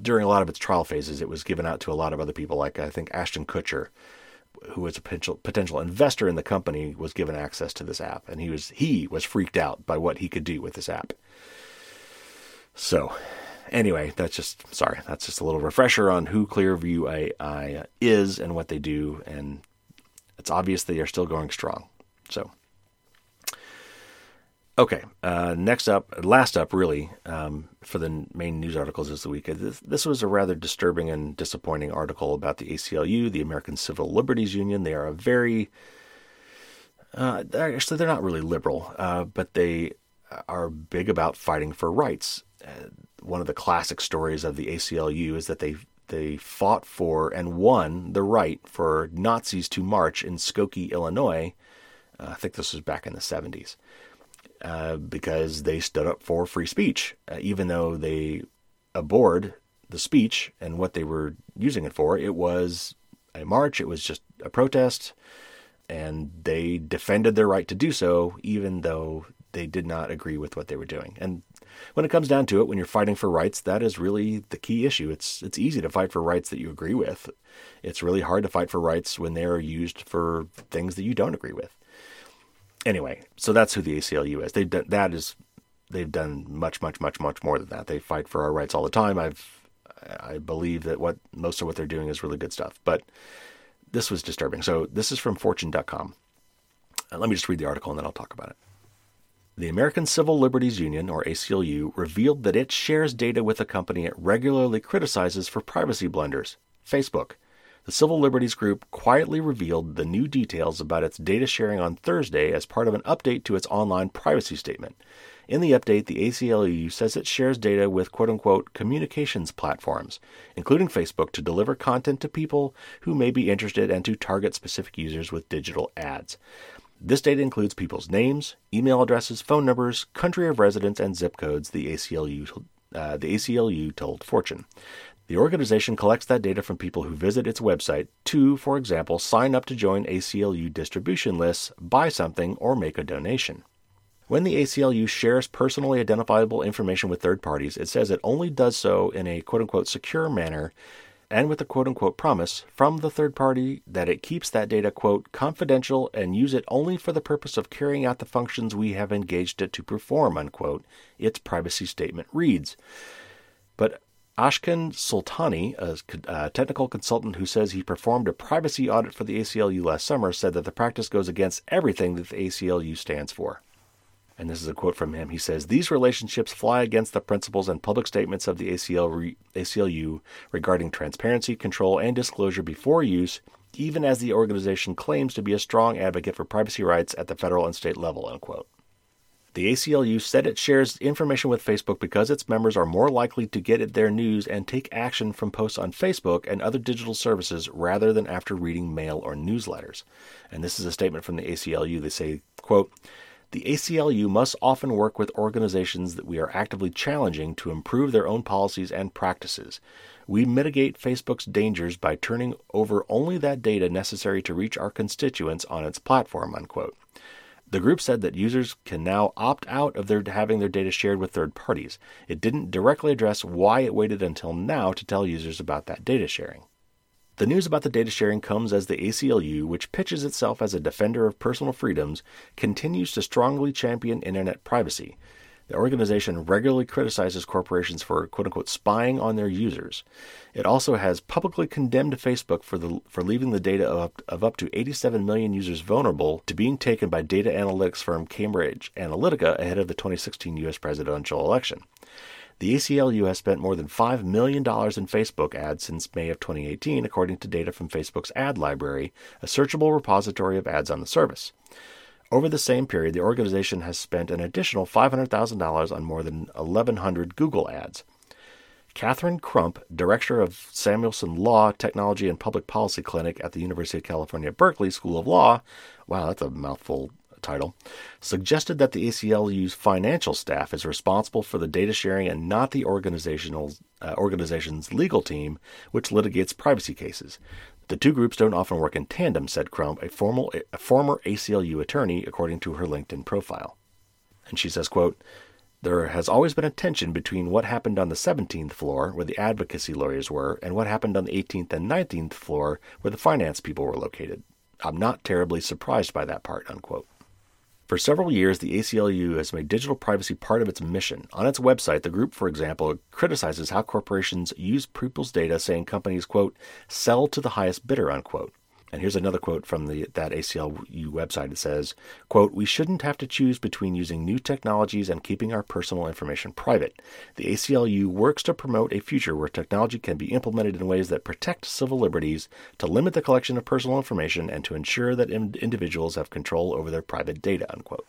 during a lot of its trial phases, it was given out to a lot of other people, like I think Ashton Kutcher, who was a potential potential investor in the company, was given access to this app, and he was he was freaked out by what he could do with this app. So, anyway, that's just sorry, that's just a little refresher on who Clearview AI is and what they do, and it's obvious they are still going strong. So. Okay, uh, next up, last up, really, um, for the main news articles this week. This, this, was a rather disturbing and disappointing article about the ACLU, the American Civil Liberties Union. They are a very, uh, they're, actually, they're not really liberal, uh, but they are big about fighting for rights. Uh, one of the classic stories of the ACLU is that they they fought for and won the right for Nazis to march in Skokie, Illinois. Uh, I think this was back in the 70s. Uh, because they stood up for free speech, uh, even though they abhorred the speech and what they were using it for. It was a march, it was just a protest, and they defended their right to do so, even though they did not agree with what they were doing. And when it comes down to it, when you're fighting for rights, that is really the key issue. It's it's easy to fight for rights that you agree with. It's really hard to fight for rights when they are used for things that you don't agree with anyway, so that's who the ACLU is. They've done that is they've done much, much, much, much more than that. They fight for our rights all the time. I've I believe that what most of what they're doing is really good stuff. But this was disturbing. So this is from Fortune.com. Uh, let me just read the article and then I'll talk about it. The American Civil Liberties Union, or ACLU, revealed that it shares data with a company it regularly criticizes for privacy blunders, Facebook the Civil Liberties Group quietly revealed the new details about its data sharing on Thursday as part of an update to its online privacy statement. In the update, the ACLU says it shares data with quote unquote communications platforms, including Facebook, to deliver content to people who may be interested and to target specific users with digital ads. This data includes people's names, email addresses, phone numbers, country of residence, and zip codes, the ACLU, uh, the ACLU told Fortune. The organization collects that data from people who visit its website to, for example, sign up to join ACLU distribution lists, buy something, or make a donation. When the ACLU shares personally identifiable information with third parties, it says it only does so in a quote unquote secure manner and with a quote unquote promise from the third party that it keeps that data, quote, confidential and use it only for the purpose of carrying out the functions we have engaged it to perform, unquote, its privacy statement reads. Ashkan Soltani, a, uh, technical consultant who says he performed a privacy audit for the ACLU last summer, said that the practice goes against everything that the ACLU stands for and this is a quote from him. He says, These relationships fly against the principles and public statements of the ACLU regarding transparency, control, and disclosure before use, even as the organization claims to be a strong advocate for privacy rights at the federal and state level. Unquote. The ACLU said it shares information with Facebook because its members are more likely to get their news and take action from posts on Facebook and other digital services rather than after reading mail or newsletters. And this is a statement from the ACLU. They say, quote, the ACLU must often work with organizations that we are actively challenging to improve their own policies and practices. We mitigate Facebook's dangers by turning over only that data necessary to reach our constituents on its platform. Unquote. The group said that users can now opt out of their having their data shared with third parties. It didn't directly address why it waited until now to tell users about that data sharing. The news about the data sharing comes as the ACLU, which pitches itself as a defender of personal freedoms, continues to strongly champion internet privacy. The organization regularly criticizes corporations for quote unquote spying on their users. It also has publicly condemned Facebook for, the, for leaving the data of, of up to 87 million users vulnerable to being taken by data analytics firm Cambridge Analytica ahead of the 2016 U.S. presidential election. The ACLU has spent more than $5 million in Facebook ads since May of 2018, according to data from Facebook's ad library, a searchable repository of ads on the service. Over the same period, the organization has spent an additional $500,000 on more than 1,100 Google ads. Catherine Crump, director of Samuelson Law, Technology, and Public Policy Clinic at the University of California, Berkeley School of Law, wow, that's a mouthful title, suggested that the ACLU's financial staff is responsible for the data sharing and not the organizational uh, organization's legal team, which litigates privacy cases. The two groups don't often work in tandem, said Crump, a, formal, a former ACLU attorney, according to her LinkedIn profile. And she says, quote, there has always been a tension between what happened on the 17th floor, where the advocacy lawyers were, and what happened on the 18th and 19th floor, where the finance people were located. I'm not terribly surprised by that part, unquote. For several years, the ACLU has made digital privacy part of its mission. On its website, the group, for example, criticizes how corporations use people's data, saying companies, quote, sell to the highest bidder, unquote. And here's another quote from the, that ACLU website. It says, quote, We shouldn't have to choose between using new technologies and keeping our personal information private. The ACLU works to promote a future where technology can be implemented in ways that protect civil liberties, to limit the collection of personal information, and to ensure that in- individuals have control over their private data, unquote.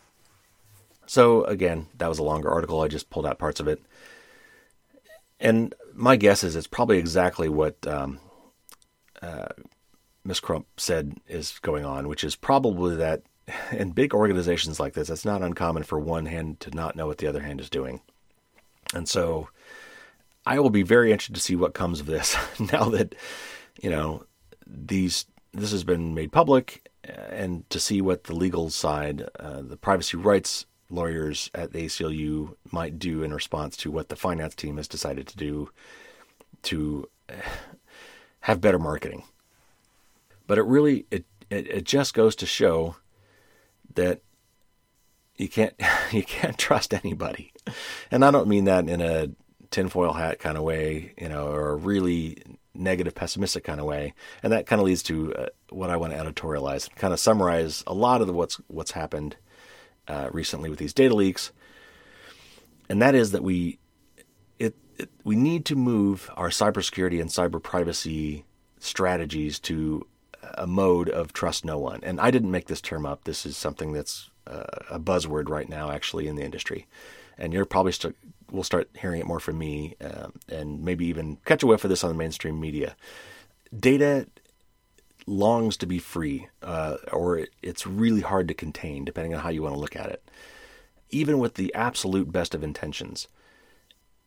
So, again, that was a longer article. I just pulled out parts of it. And my guess is it's probably exactly what um, uh, Miss Crump said is going on, which is probably that in big organizations like this, it's not uncommon for one hand to not know what the other hand is doing. And so I will be very interested to see what comes of this now that, you know, these this has been made public and to see what the legal side, uh, the privacy rights lawyers at the ACLU might do in response to what the finance team has decided to do to have better marketing. But it really it, it, it just goes to show that you can't you can't trust anybody. And I don't mean that in a tinfoil hat kind of way, you know, or a really negative, pessimistic kind of way. And that kind of leads to uh, what I want to editorialize, and kind of summarize a lot of the, what's what's happened uh, recently with these data leaks. And that is that we it, it we need to move our cybersecurity and cyber privacy strategies to a mode of trust no one. And I didn't make this term up. This is something that's uh, a buzzword right now, actually, in the industry. And you're probably st- will start hearing it more from me, uh, and maybe even catch a whiff of this on the mainstream media. Data longs to be free, uh, or it, it's really hard to contain, depending on how you want to look at it. Even with the absolute best of intentions,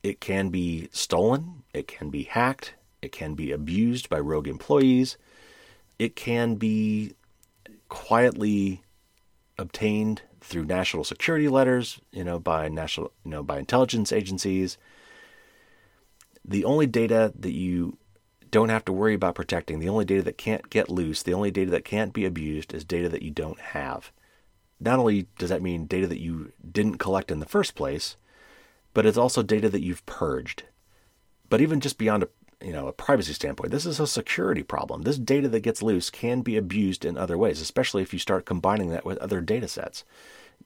it can be stolen, it can be hacked, it can be abused by rogue employees it can be quietly obtained through national security letters, you know, by national, you know, by intelligence agencies. The only data that you don't have to worry about protecting. The only data that can't get loose, the only data that can't be abused is data that you don't have. Not only does that mean data that you didn't collect in the first place, but it's also data that you've purged. But even just beyond a you know a privacy standpoint, this is a security problem. This data that gets loose can be abused in other ways, especially if you start combining that with other data sets.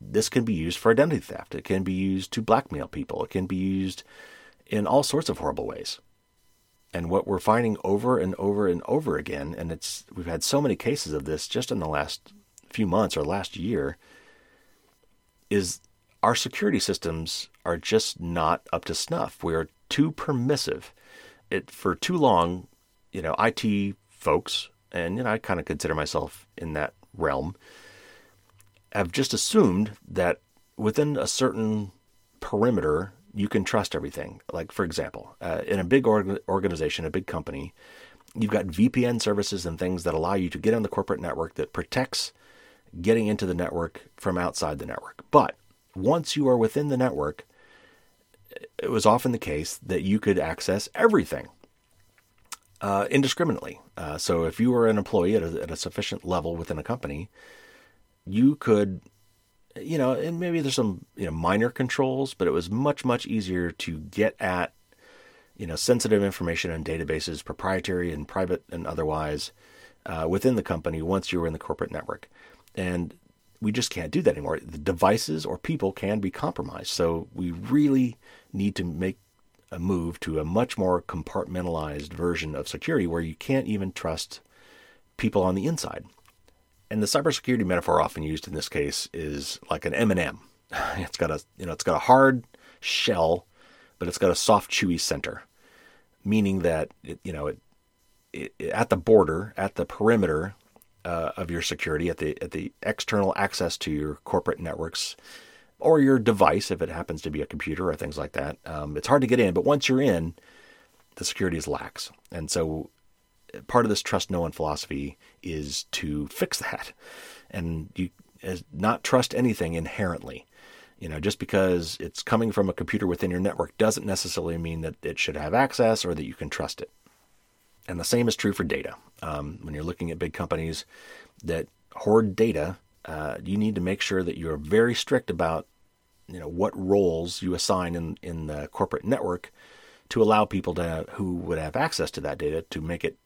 This can be used for identity theft. It can be used to blackmail people. It can be used in all sorts of horrible ways. And what we're finding over and over and over again, and it's we've had so many cases of this just in the last few months or last year, is our security systems are just not up to snuff. We are too permissive. It for too long, you know, IT folks, and you know, I kind of consider myself in that realm, have just assumed that within a certain perimeter you can trust everything. Like, for example, uh, in a big org- organization, a big company, you've got VPN services and things that allow you to get on the corporate network that protects getting into the network from outside the network. But once you are within the network, it was often the case that you could access everything uh, indiscriminately. Uh, so if you were an employee at a, at a sufficient level within a company, you could you know, and maybe there's some you know minor controls, but it was much much easier to get at you know sensitive information and databases, proprietary and private and otherwise, uh, within the company once you were in the corporate network, and we just can't do that anymore. The devices or people can be compromised, so we really need to make a move to a much more compartmentalized version of security where you can't even trust people on the inside. And the cybersecurity metaphor often used in this case is like an M&M. It's got a you know it's got a hard shell, but it's got a soft, chewy center, meaning that it, you know it, it, at the border, at the perimeter uh, of your security, at the at the external access to your corporate networks or your device, if it happens to be a computer or things like that, um, it's hard to get in. But once you're in, the security is lax, and so part of this trust no one philosophy is to fix that. And you not trust anything inherently. You know just because it's coming from a computer within your network doesn't necessarily mean that it should have access or that you can trust it and the same is true for data um, when you're looking at big companies that hoard data uh, you need to make sure that you're very strict about you know what roles you assign in, in the corporate network to allow people to who would have access to that data to make it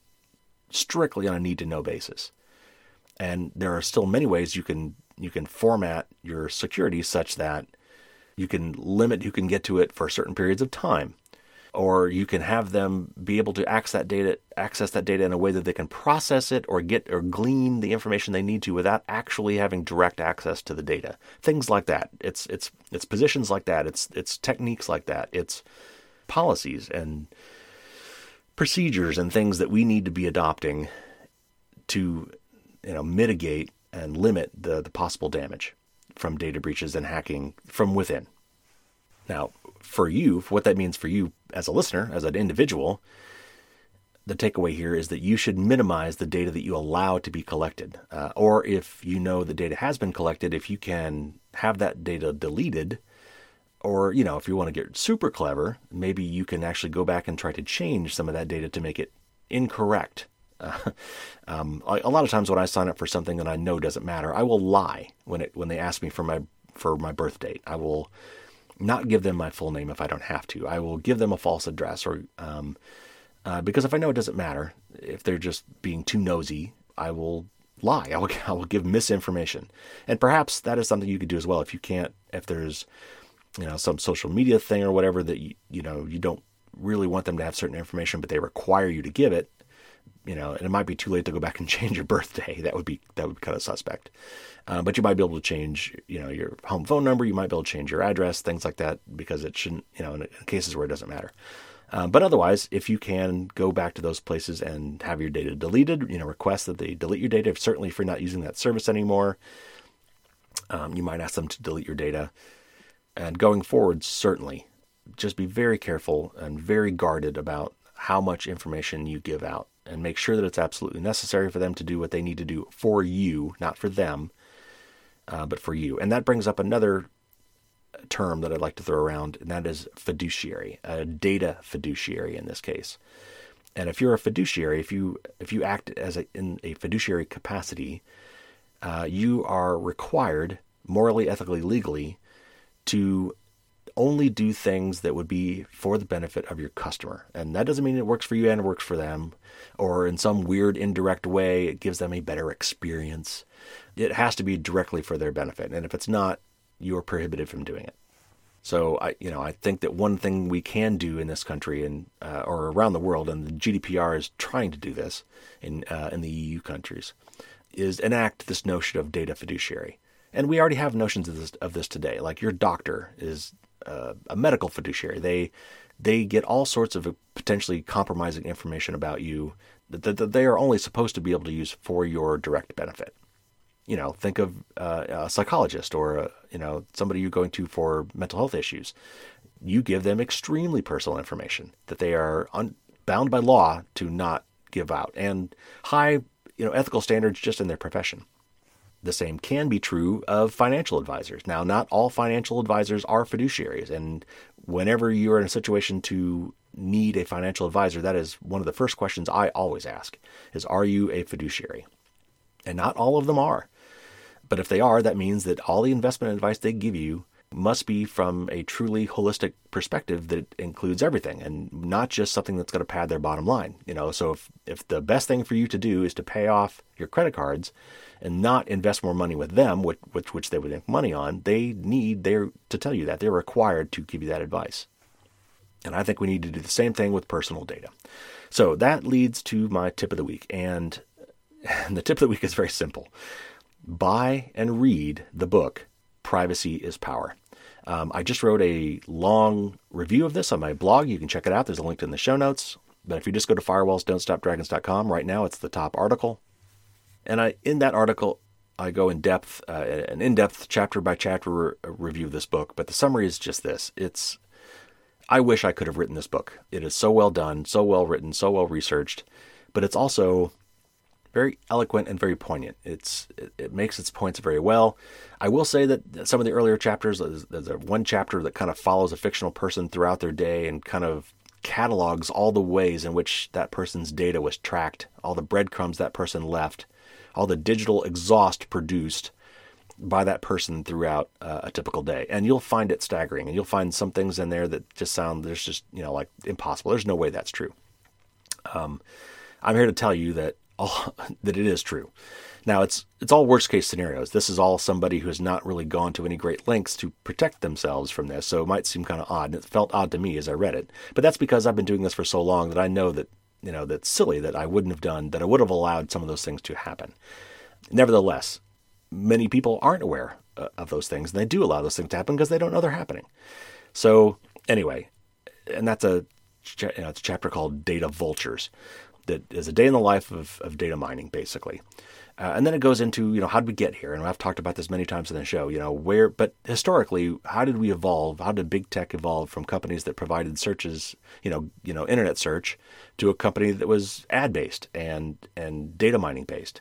strictly on a need to know basis. And there are still many ways you can you can format your security such that you can limit who can get to it for certain periods of time or you can have them be able to access that data access that data in a way that they can process it or get or glean the information they need to without actually having direct access to the data. Things like that. It's it's it's positions like that. It's it's techniques like that. It's policies and procedures and things that we need to be adopting to you know mitigate and limit the, the possible damage from data breaches and hacking from within. Now, for you, for what that means for you as a listener, as an individual, the takeaway here is that you should minimize the data that you allow to be collected. Uh, or if you know the data has been collected, if you can have that data deleted or, you know, if you want to get super clever, maybe you can actually go back and try to change some of that data to make it incorrect. Uh, um, a lot of times when I sign up for something that I know doesn't matter, I will lie when it when they ask me for my for my birth date. I will not give them my full name if I don't have to. I will give them a false address or um, uh, because if I know it doesn't matter, if they're just being too nosy, I will lie. I will, I will give misinformation. And perhaps that is something you could do as well if you can't, if there's you know some social media thing or whatever that you you know you don't really want them to have certain information, but they require you to give it. You know, and it might be too late to go back and change your birthday. That would be that would be kind of suspect. Uh, but you might be able to change, you know, your home phone number. You might be able to change your address, things like that, because it shouldn't, you know, in, cases where it doesn't matter. Uh, but otherwise, if you can go back to those places and have your data deleted, you know, request that they delete your data. If, certainly, if you're not using that service anymore, um, you might ask them to delete your data. And going forward, certainly, just be very careful and very guarded about how much information you give out and make sure that it's absolutely necessary for them to do what they need to do for you, not for them, uh, but for you. And that brings up another term that I'd like to throw around, and that is fiduciary, a data fiduciary in this case. And if you're a fiduciary, if you if you act as a, in a fiduciary capacity, uh, you are required morally, ethically, legally to only do things that would be for the benefit of your customer. And that doesn't mean it works for you and it works for them, or in some weird indirect way it gives them a better experience. It has to be directly for their benefit. And if it's not, you are prohibited from doing it. So I, you know, I think that one thing we can do in this country and uh, or around the world, and the GDPR is trying to do this in uh, in the EU countries, is enact this notion of data fiduciary. And we already have notions of this of this today. Like your doctor is uh, a medical fiduciary. They they get all sorts of potentially compromising information about you that, that they are only supposed to be able to use for your direct benefit. You know, think of uh, a psychologist or a, you know somebody you're going to for mental health issues. You give them extremely personal information that they are un- bound by law to not give out, and high you know ethical standards just in their profession. The same can be true of financial advisors. Now, not all financial advisors are fiduciaries, and whenever you're in a situation to need a financial advisor, that is one of the first questions I always ask is are you a fiduciary? And not all of them are. But if they are, that means that all the investment advice they give you must be from a truly holistic perspective that includes everything and not just something that's going to pad their bottom line. You know, so if, if the best thing for you to do is to pay off your credit cards and not invest more money with them, which, which, which they would make money on, they need they to tell you that. They're required to give you that advice. And I think we need to do the same thing with personal data. So that leads to my tip of the week. And, and the tip of the week is very simple buy and read the book Privacy is Power. Um, I just wrote a long review of this on my blog. You can check it out. There's a link in the show notes. But if you just go to firewallsdon'tstopdragons.com right now, it's the top article. And I, in that article, I go in depth, uh, an in depth chapter by chapter re- review of this book. But the summary is just this it's, I wish I could have written this book. It is so well done, so well written, so well researched, but it's also very eloquent and very poignant. It's it, it, makes its points very well. I will say that some of the earlier chapters, there's, there's one chapter that kind of follows a fictional person throughout their day and kind of catalogs all the ways in which that person's data was tracked, all the breadcrumbs that person left, all the digital exhaust produced by that person throughout uh, a typical day. And you'll find it staggering. And you'll find some things in there that just sound, there's just, you know, like impossible. There's no way that's true. Um, I'm here to tell you that all, that it is true. Now it's it's all worst case scenarios. This is all somebody who has not really gone to any great lengths to protect themselves from this, so it might seem kind of odd. And it felt odd to me as I read it, but that's because I've been doing this for so long that I know that you know that's silly that I wouldn't have done that. I would have allowed some of those things to happen. Nevertheless, many people aren't aware uh, of those things, and they do allow those things to happen because they don't know they're happening. So anyway, and that's a you know, it's a chapter called Data Vultures that is a day in the life of, of data mining, basically. Uh, and then it goes into, you know, how did we get here? And I've talked about this many times in the show, you know, where, but historically, how did we evolve? How did big tech evolve from companies that provided searches, you know, you know, internet search to a company that was ad based and, and data mining based?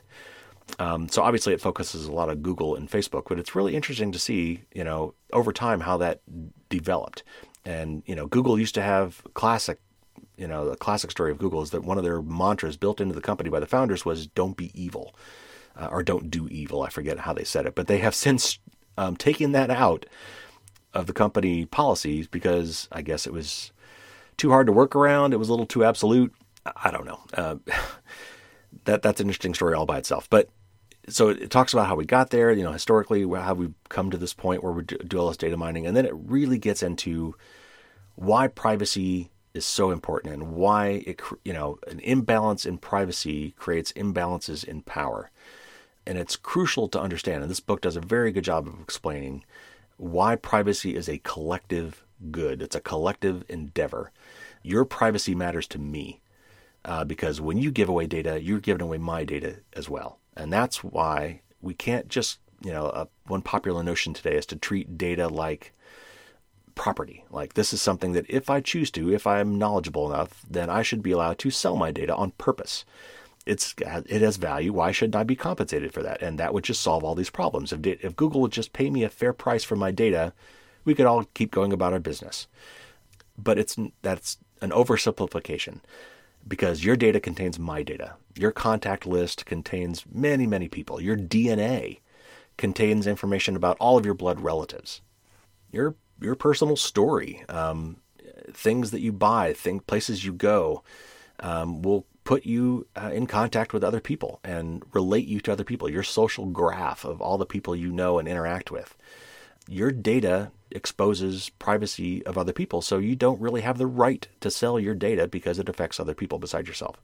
Um, so obviously it focuses a lot on Google and Facebook, but it's really interesting to see, you know, over time how that developed. And, you know, Google used to have classic you know, the classic story of Google is that one of their mantras built into the company by the founders was "Don't be evil," uh, or "Don't do evil." I forget how they said it, but they have since um, taken that out of the company policies because I guess it was too hard to work around. It was a little too absolute. I don't know. Uh, that that's an interesting story all by itself. But so it, talks about how we got there. You know, historically, how we've come to this point where we do all this data mining, and then it really gets into why privacy is so important and why it you know an imbalance in privacy creates imbalances in power. And it's crucial to understand and this book does a very good job of explaining why privacy is a collective good. It's a collective endeavor. Your privacy matters to me uh, because when you give away data you're giving away my data as well. And that's why we can't just you know uh, one popular notion today is to treat data like property. Like this is something that if I choose to, if I'm knowledgeable enough, then I should be allowed to sell my data on purpose. It's uh, it has value. Why shouldn't I be compensated for that? And that would just solve all these problems. If if Google would just pay me a fair price for my data, we could all keep going about our business. But it's that's an oversimplification. because your data contains my data. Your contact list contains many, many people. Your DNA contains information about all of your blood relatives. Your your personal story, um, things that you buy, thing, places you go, um, will put you uh, in contact with other people and relate you to other people. Your social graph of all the people you know and interact with. Your data exposes privacy of other people, so you don't really have the right to sell your data because it affects other people besides yourself.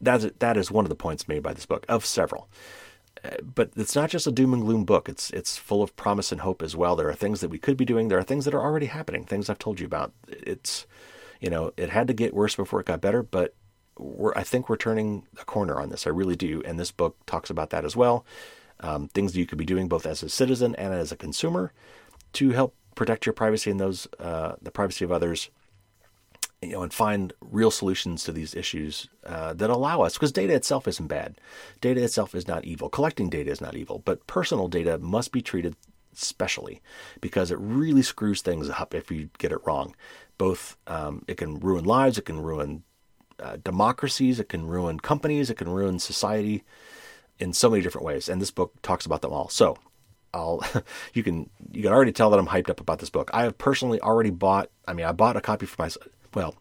That's that is one of the points made by this book of several. But it's not just a doom and gloom book. It's it's full of promise and hope as well. There are things that we could be doing. There are things that are already happening. Things I've told you about. It's you know it had to get worse before it got better, but I think we're turning a corner on this. I really do. And this book talks about that as well. Um, things that you could be doing both as a citizen and as a consumer to help protect your privacy and those uh, the privacy of others. You know, and find real solutions to these issues uh, that allow us, because data itself isn't bad. Data itself is not evil. Collecting data is not evil, but personal data must be treated specially because it really screws things up if you get it wrong. Both um, it can ruin lives, it can ruin uh, democracies, it can ruin companies, it can ruin society in so many different ways. And this book talks about them all. So I'll you can you can already tell that I'm hyped up about this book. I have personally already bought. I mean, I bought a copy for myself. Well,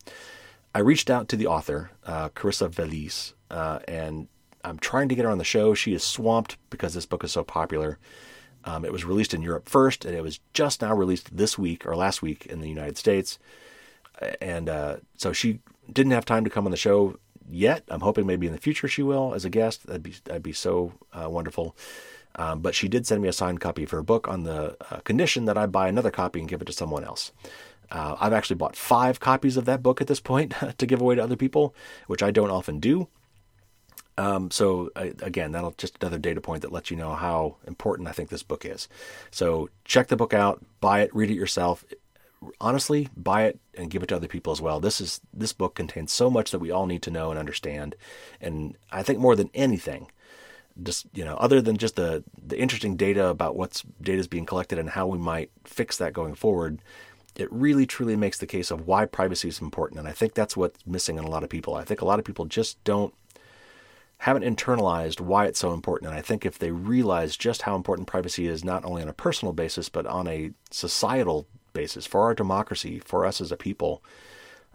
I reached out to the author, uh, Carissa Veliz, uh, and I'm trying to get her on the show. She is swamped because this book is so popular. Um, it was released in Europe first, and it was just now released this week or last week in the United States. And uh, so she didn't have time to come on the show yet. I'm hoping maybe in the future she will as a guest. That'd be that'd be so uh, wonderful. Um, but she did send me a signed copy of her book on the uh, condition that I buy another copy and give it to someone else. Uh, I've actually bought five copies of that book at this point to give away to other people, which I don't often do. Um, so again, that'll just another data point that lets you know how important I think this book is. So check the book out, buy it, read it yourself honestly, buy it and give it to other people as well. This is this book contains so much that we all need to know and understand, and I think more than anything, just you know, other than just the the interesting data about what's data is being collected and how we might fix that going forward. It really truly makes the case of why privacy is important, and I think that's what's missing in a lot of people. I think a lot of people just don't haven't internalized why it's so important. And I think if they realize just how important privacy is, not only on a personal basis, but on a societal basis, for our democracy, for us as a people,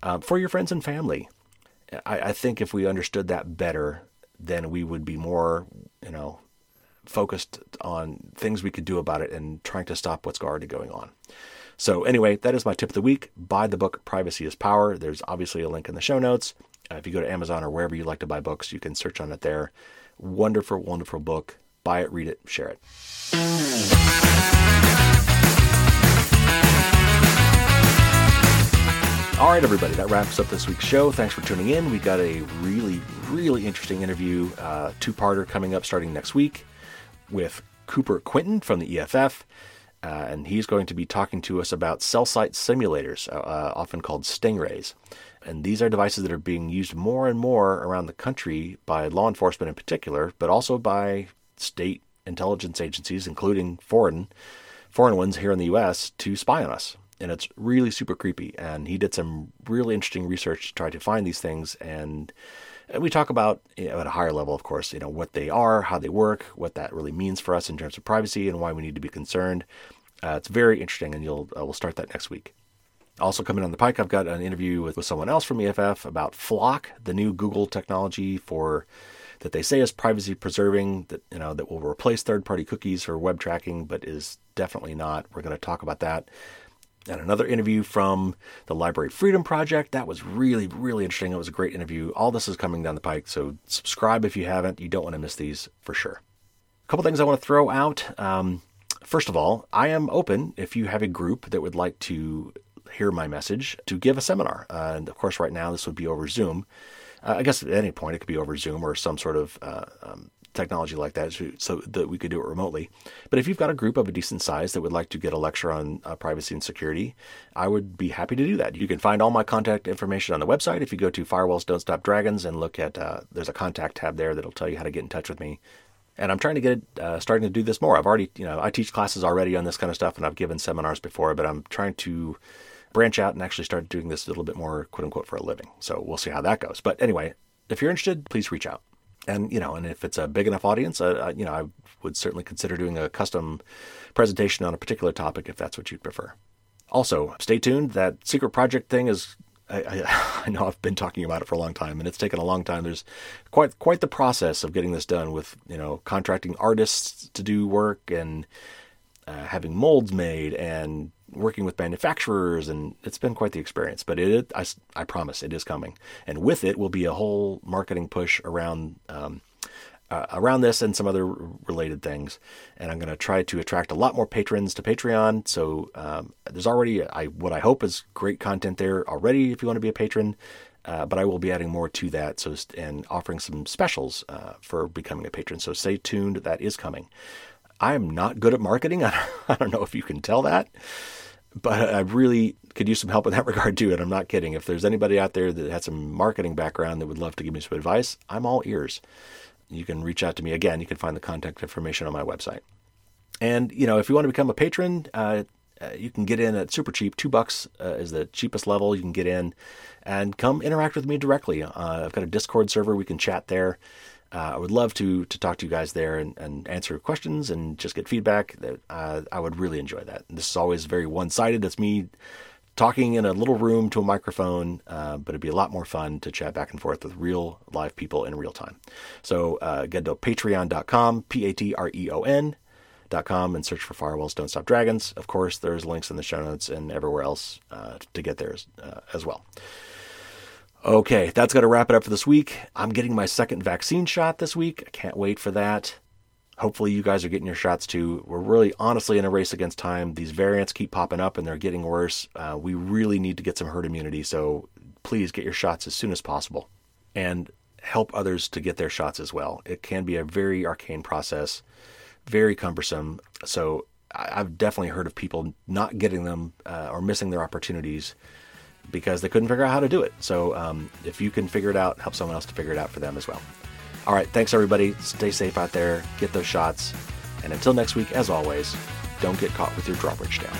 uh, for your friends and family. I, I think if we understood that better, then we would be more, you know, focused on things we could do about it and trying to stop what's already going on. So, anyway, that is my tip of the week. Buy the book Privacy is Power. There's obviously a link in the show notes. Uh, if you go to Amazon or wherever you like to buy books, you can search on it there. Wonderful, wonderful book. Buy it, read it, share it. All right, everybody, that wraps up this week's show. Thanks for tuning in. We got a really, really interesting interview, uh, two parter coming up starting next week with Cooper Quinton from the EFF. Uh, and he's going to be talking to us about cell site simulators, uh, uh, often called stingrays. And these are devices that are being used more and more around the country by law enforcement in particular, but also by state intelligence agencies, including foreign foreign ones here in the U.S., to spy on us and it's really super creepy. And he did some really interesting research to try to find these things. And, and we talk about you know, at a higher level, of course, you know what they are, how they work, what that really means for us in terms of privacy, and why we need to be concerned. Uh, it's very interesting, and you'll uh, we'll start that next week. Also coming on the pike, I've got an interview with, with someone else from EFF about FLoC, the new Google technology for that they say is privacy preserving, that you know that will replace third-party cookies for web tracking, but is definitely not. We're going to talk about that and another interview from the Library Freedom Project. That was really, really interesting. It was a great interview. All this is coming down the pike, so subscribe if you haven't. You don't want to miss these for sure. A couple things I want to throw out. Um, first of all, I am open if you have a group that would like to hear my message to give a seminar. Uh, and of course, right now this would be over Zoom. Uh, I guess at any point it could be over Zoom or some sort of uh, um, technology like that so that we could do it remotely. But if you've got a group of a decent size that would like to get a lecture on uh, privacy and security, I would be happy to do that. You can find all my contact information on the website. If you go to Firewalls Don't Stop Dragons and look at, uh, there's a contact tab there that'll tell you how to get in touch with me. And I'm trying to get uh, starting to do this more. I've already, you know, I teach classes already on this kind of stuff and I've given seminars before, but I'm trying to branch out and actually start doing this a little bit more, quote unquote, for a living. So we'll see how that goes. But anyway, if you're interested, please reach out. And you know, and if it's a big enough audience, uh, you know, I would certainly consider doing a custom presentation on a particular topic if that's what you'd prefer. Also, stay tuned. That secret project thing is I, I, know I've been talking about it for a long time, and it's taken a long time. There's quite quite the process of getting this done with you know contracting artists to do work and uh, having molds made and working with manufacturers, and it's been quite the experience. But it, I, I promise, it is coming, and with it will be a whole marketing push around. Um, uh, around this and some other related things, and I'm going to try to attract a lot more patrons to Patreon. So um, there's already I what I hope is great content there already. If you want to be a patron, uh, but I will be adding more to that. So and offering some specials uh, for becoming a patron. So stay tuned. That is coming. I am not good at marketing. I don't know if you can tell that, but I really could use some help in that regard too. And I'm not kidding. If there's anybody out there that has some marketing background that would love to give me some advice, I'm all ears. You can reach out to me again. You can find the contact information on my website. And you know, if you want to become a patron, uh, uh, you can get in at super cheap. Two bucks uh, is the cheapest level. You can get in and come interact with me directly. Uh, I've got a Discord server. We can chat there. Uh, I would love to to talk to you guys there and, and answer questions and just get feedback. Uh, I would really enjoy that. This is always very one sided. That's me talking in a little room to a microphone, uh, but it'd be a lot more fun to chat back and forth with real live people in real time. So uh, get to patreon.com, P A T R E O N. Dot com and search for Firewalls Don't Stop Dragons. Of course, there's links in the show notes and everywhere else uh, to get there as, uh, as well. Okay, that's going to wrap it up for this week. I'm getting my second vaccine shot this week. I can't wait for that. Hopefully, you guys are getting your shots too. We're really honestly in a race against time. These variants keep popping up and they're getting worse. Uh, we really need to get some herd immunity. So please get your shots as soon as possible and help others to get their shots as well. It can be a very arcane process, very cumbersome. So I've definitely heard of people not getting them uh, or missing their opportunities because they couldn't figure out how to do it. So um, if you can figure it out, help someone else to figure it out for them as well. All right, thanks everybody. Stay safe out there, get those shots. And until next week, as always, don't get caught with your drawbridge down.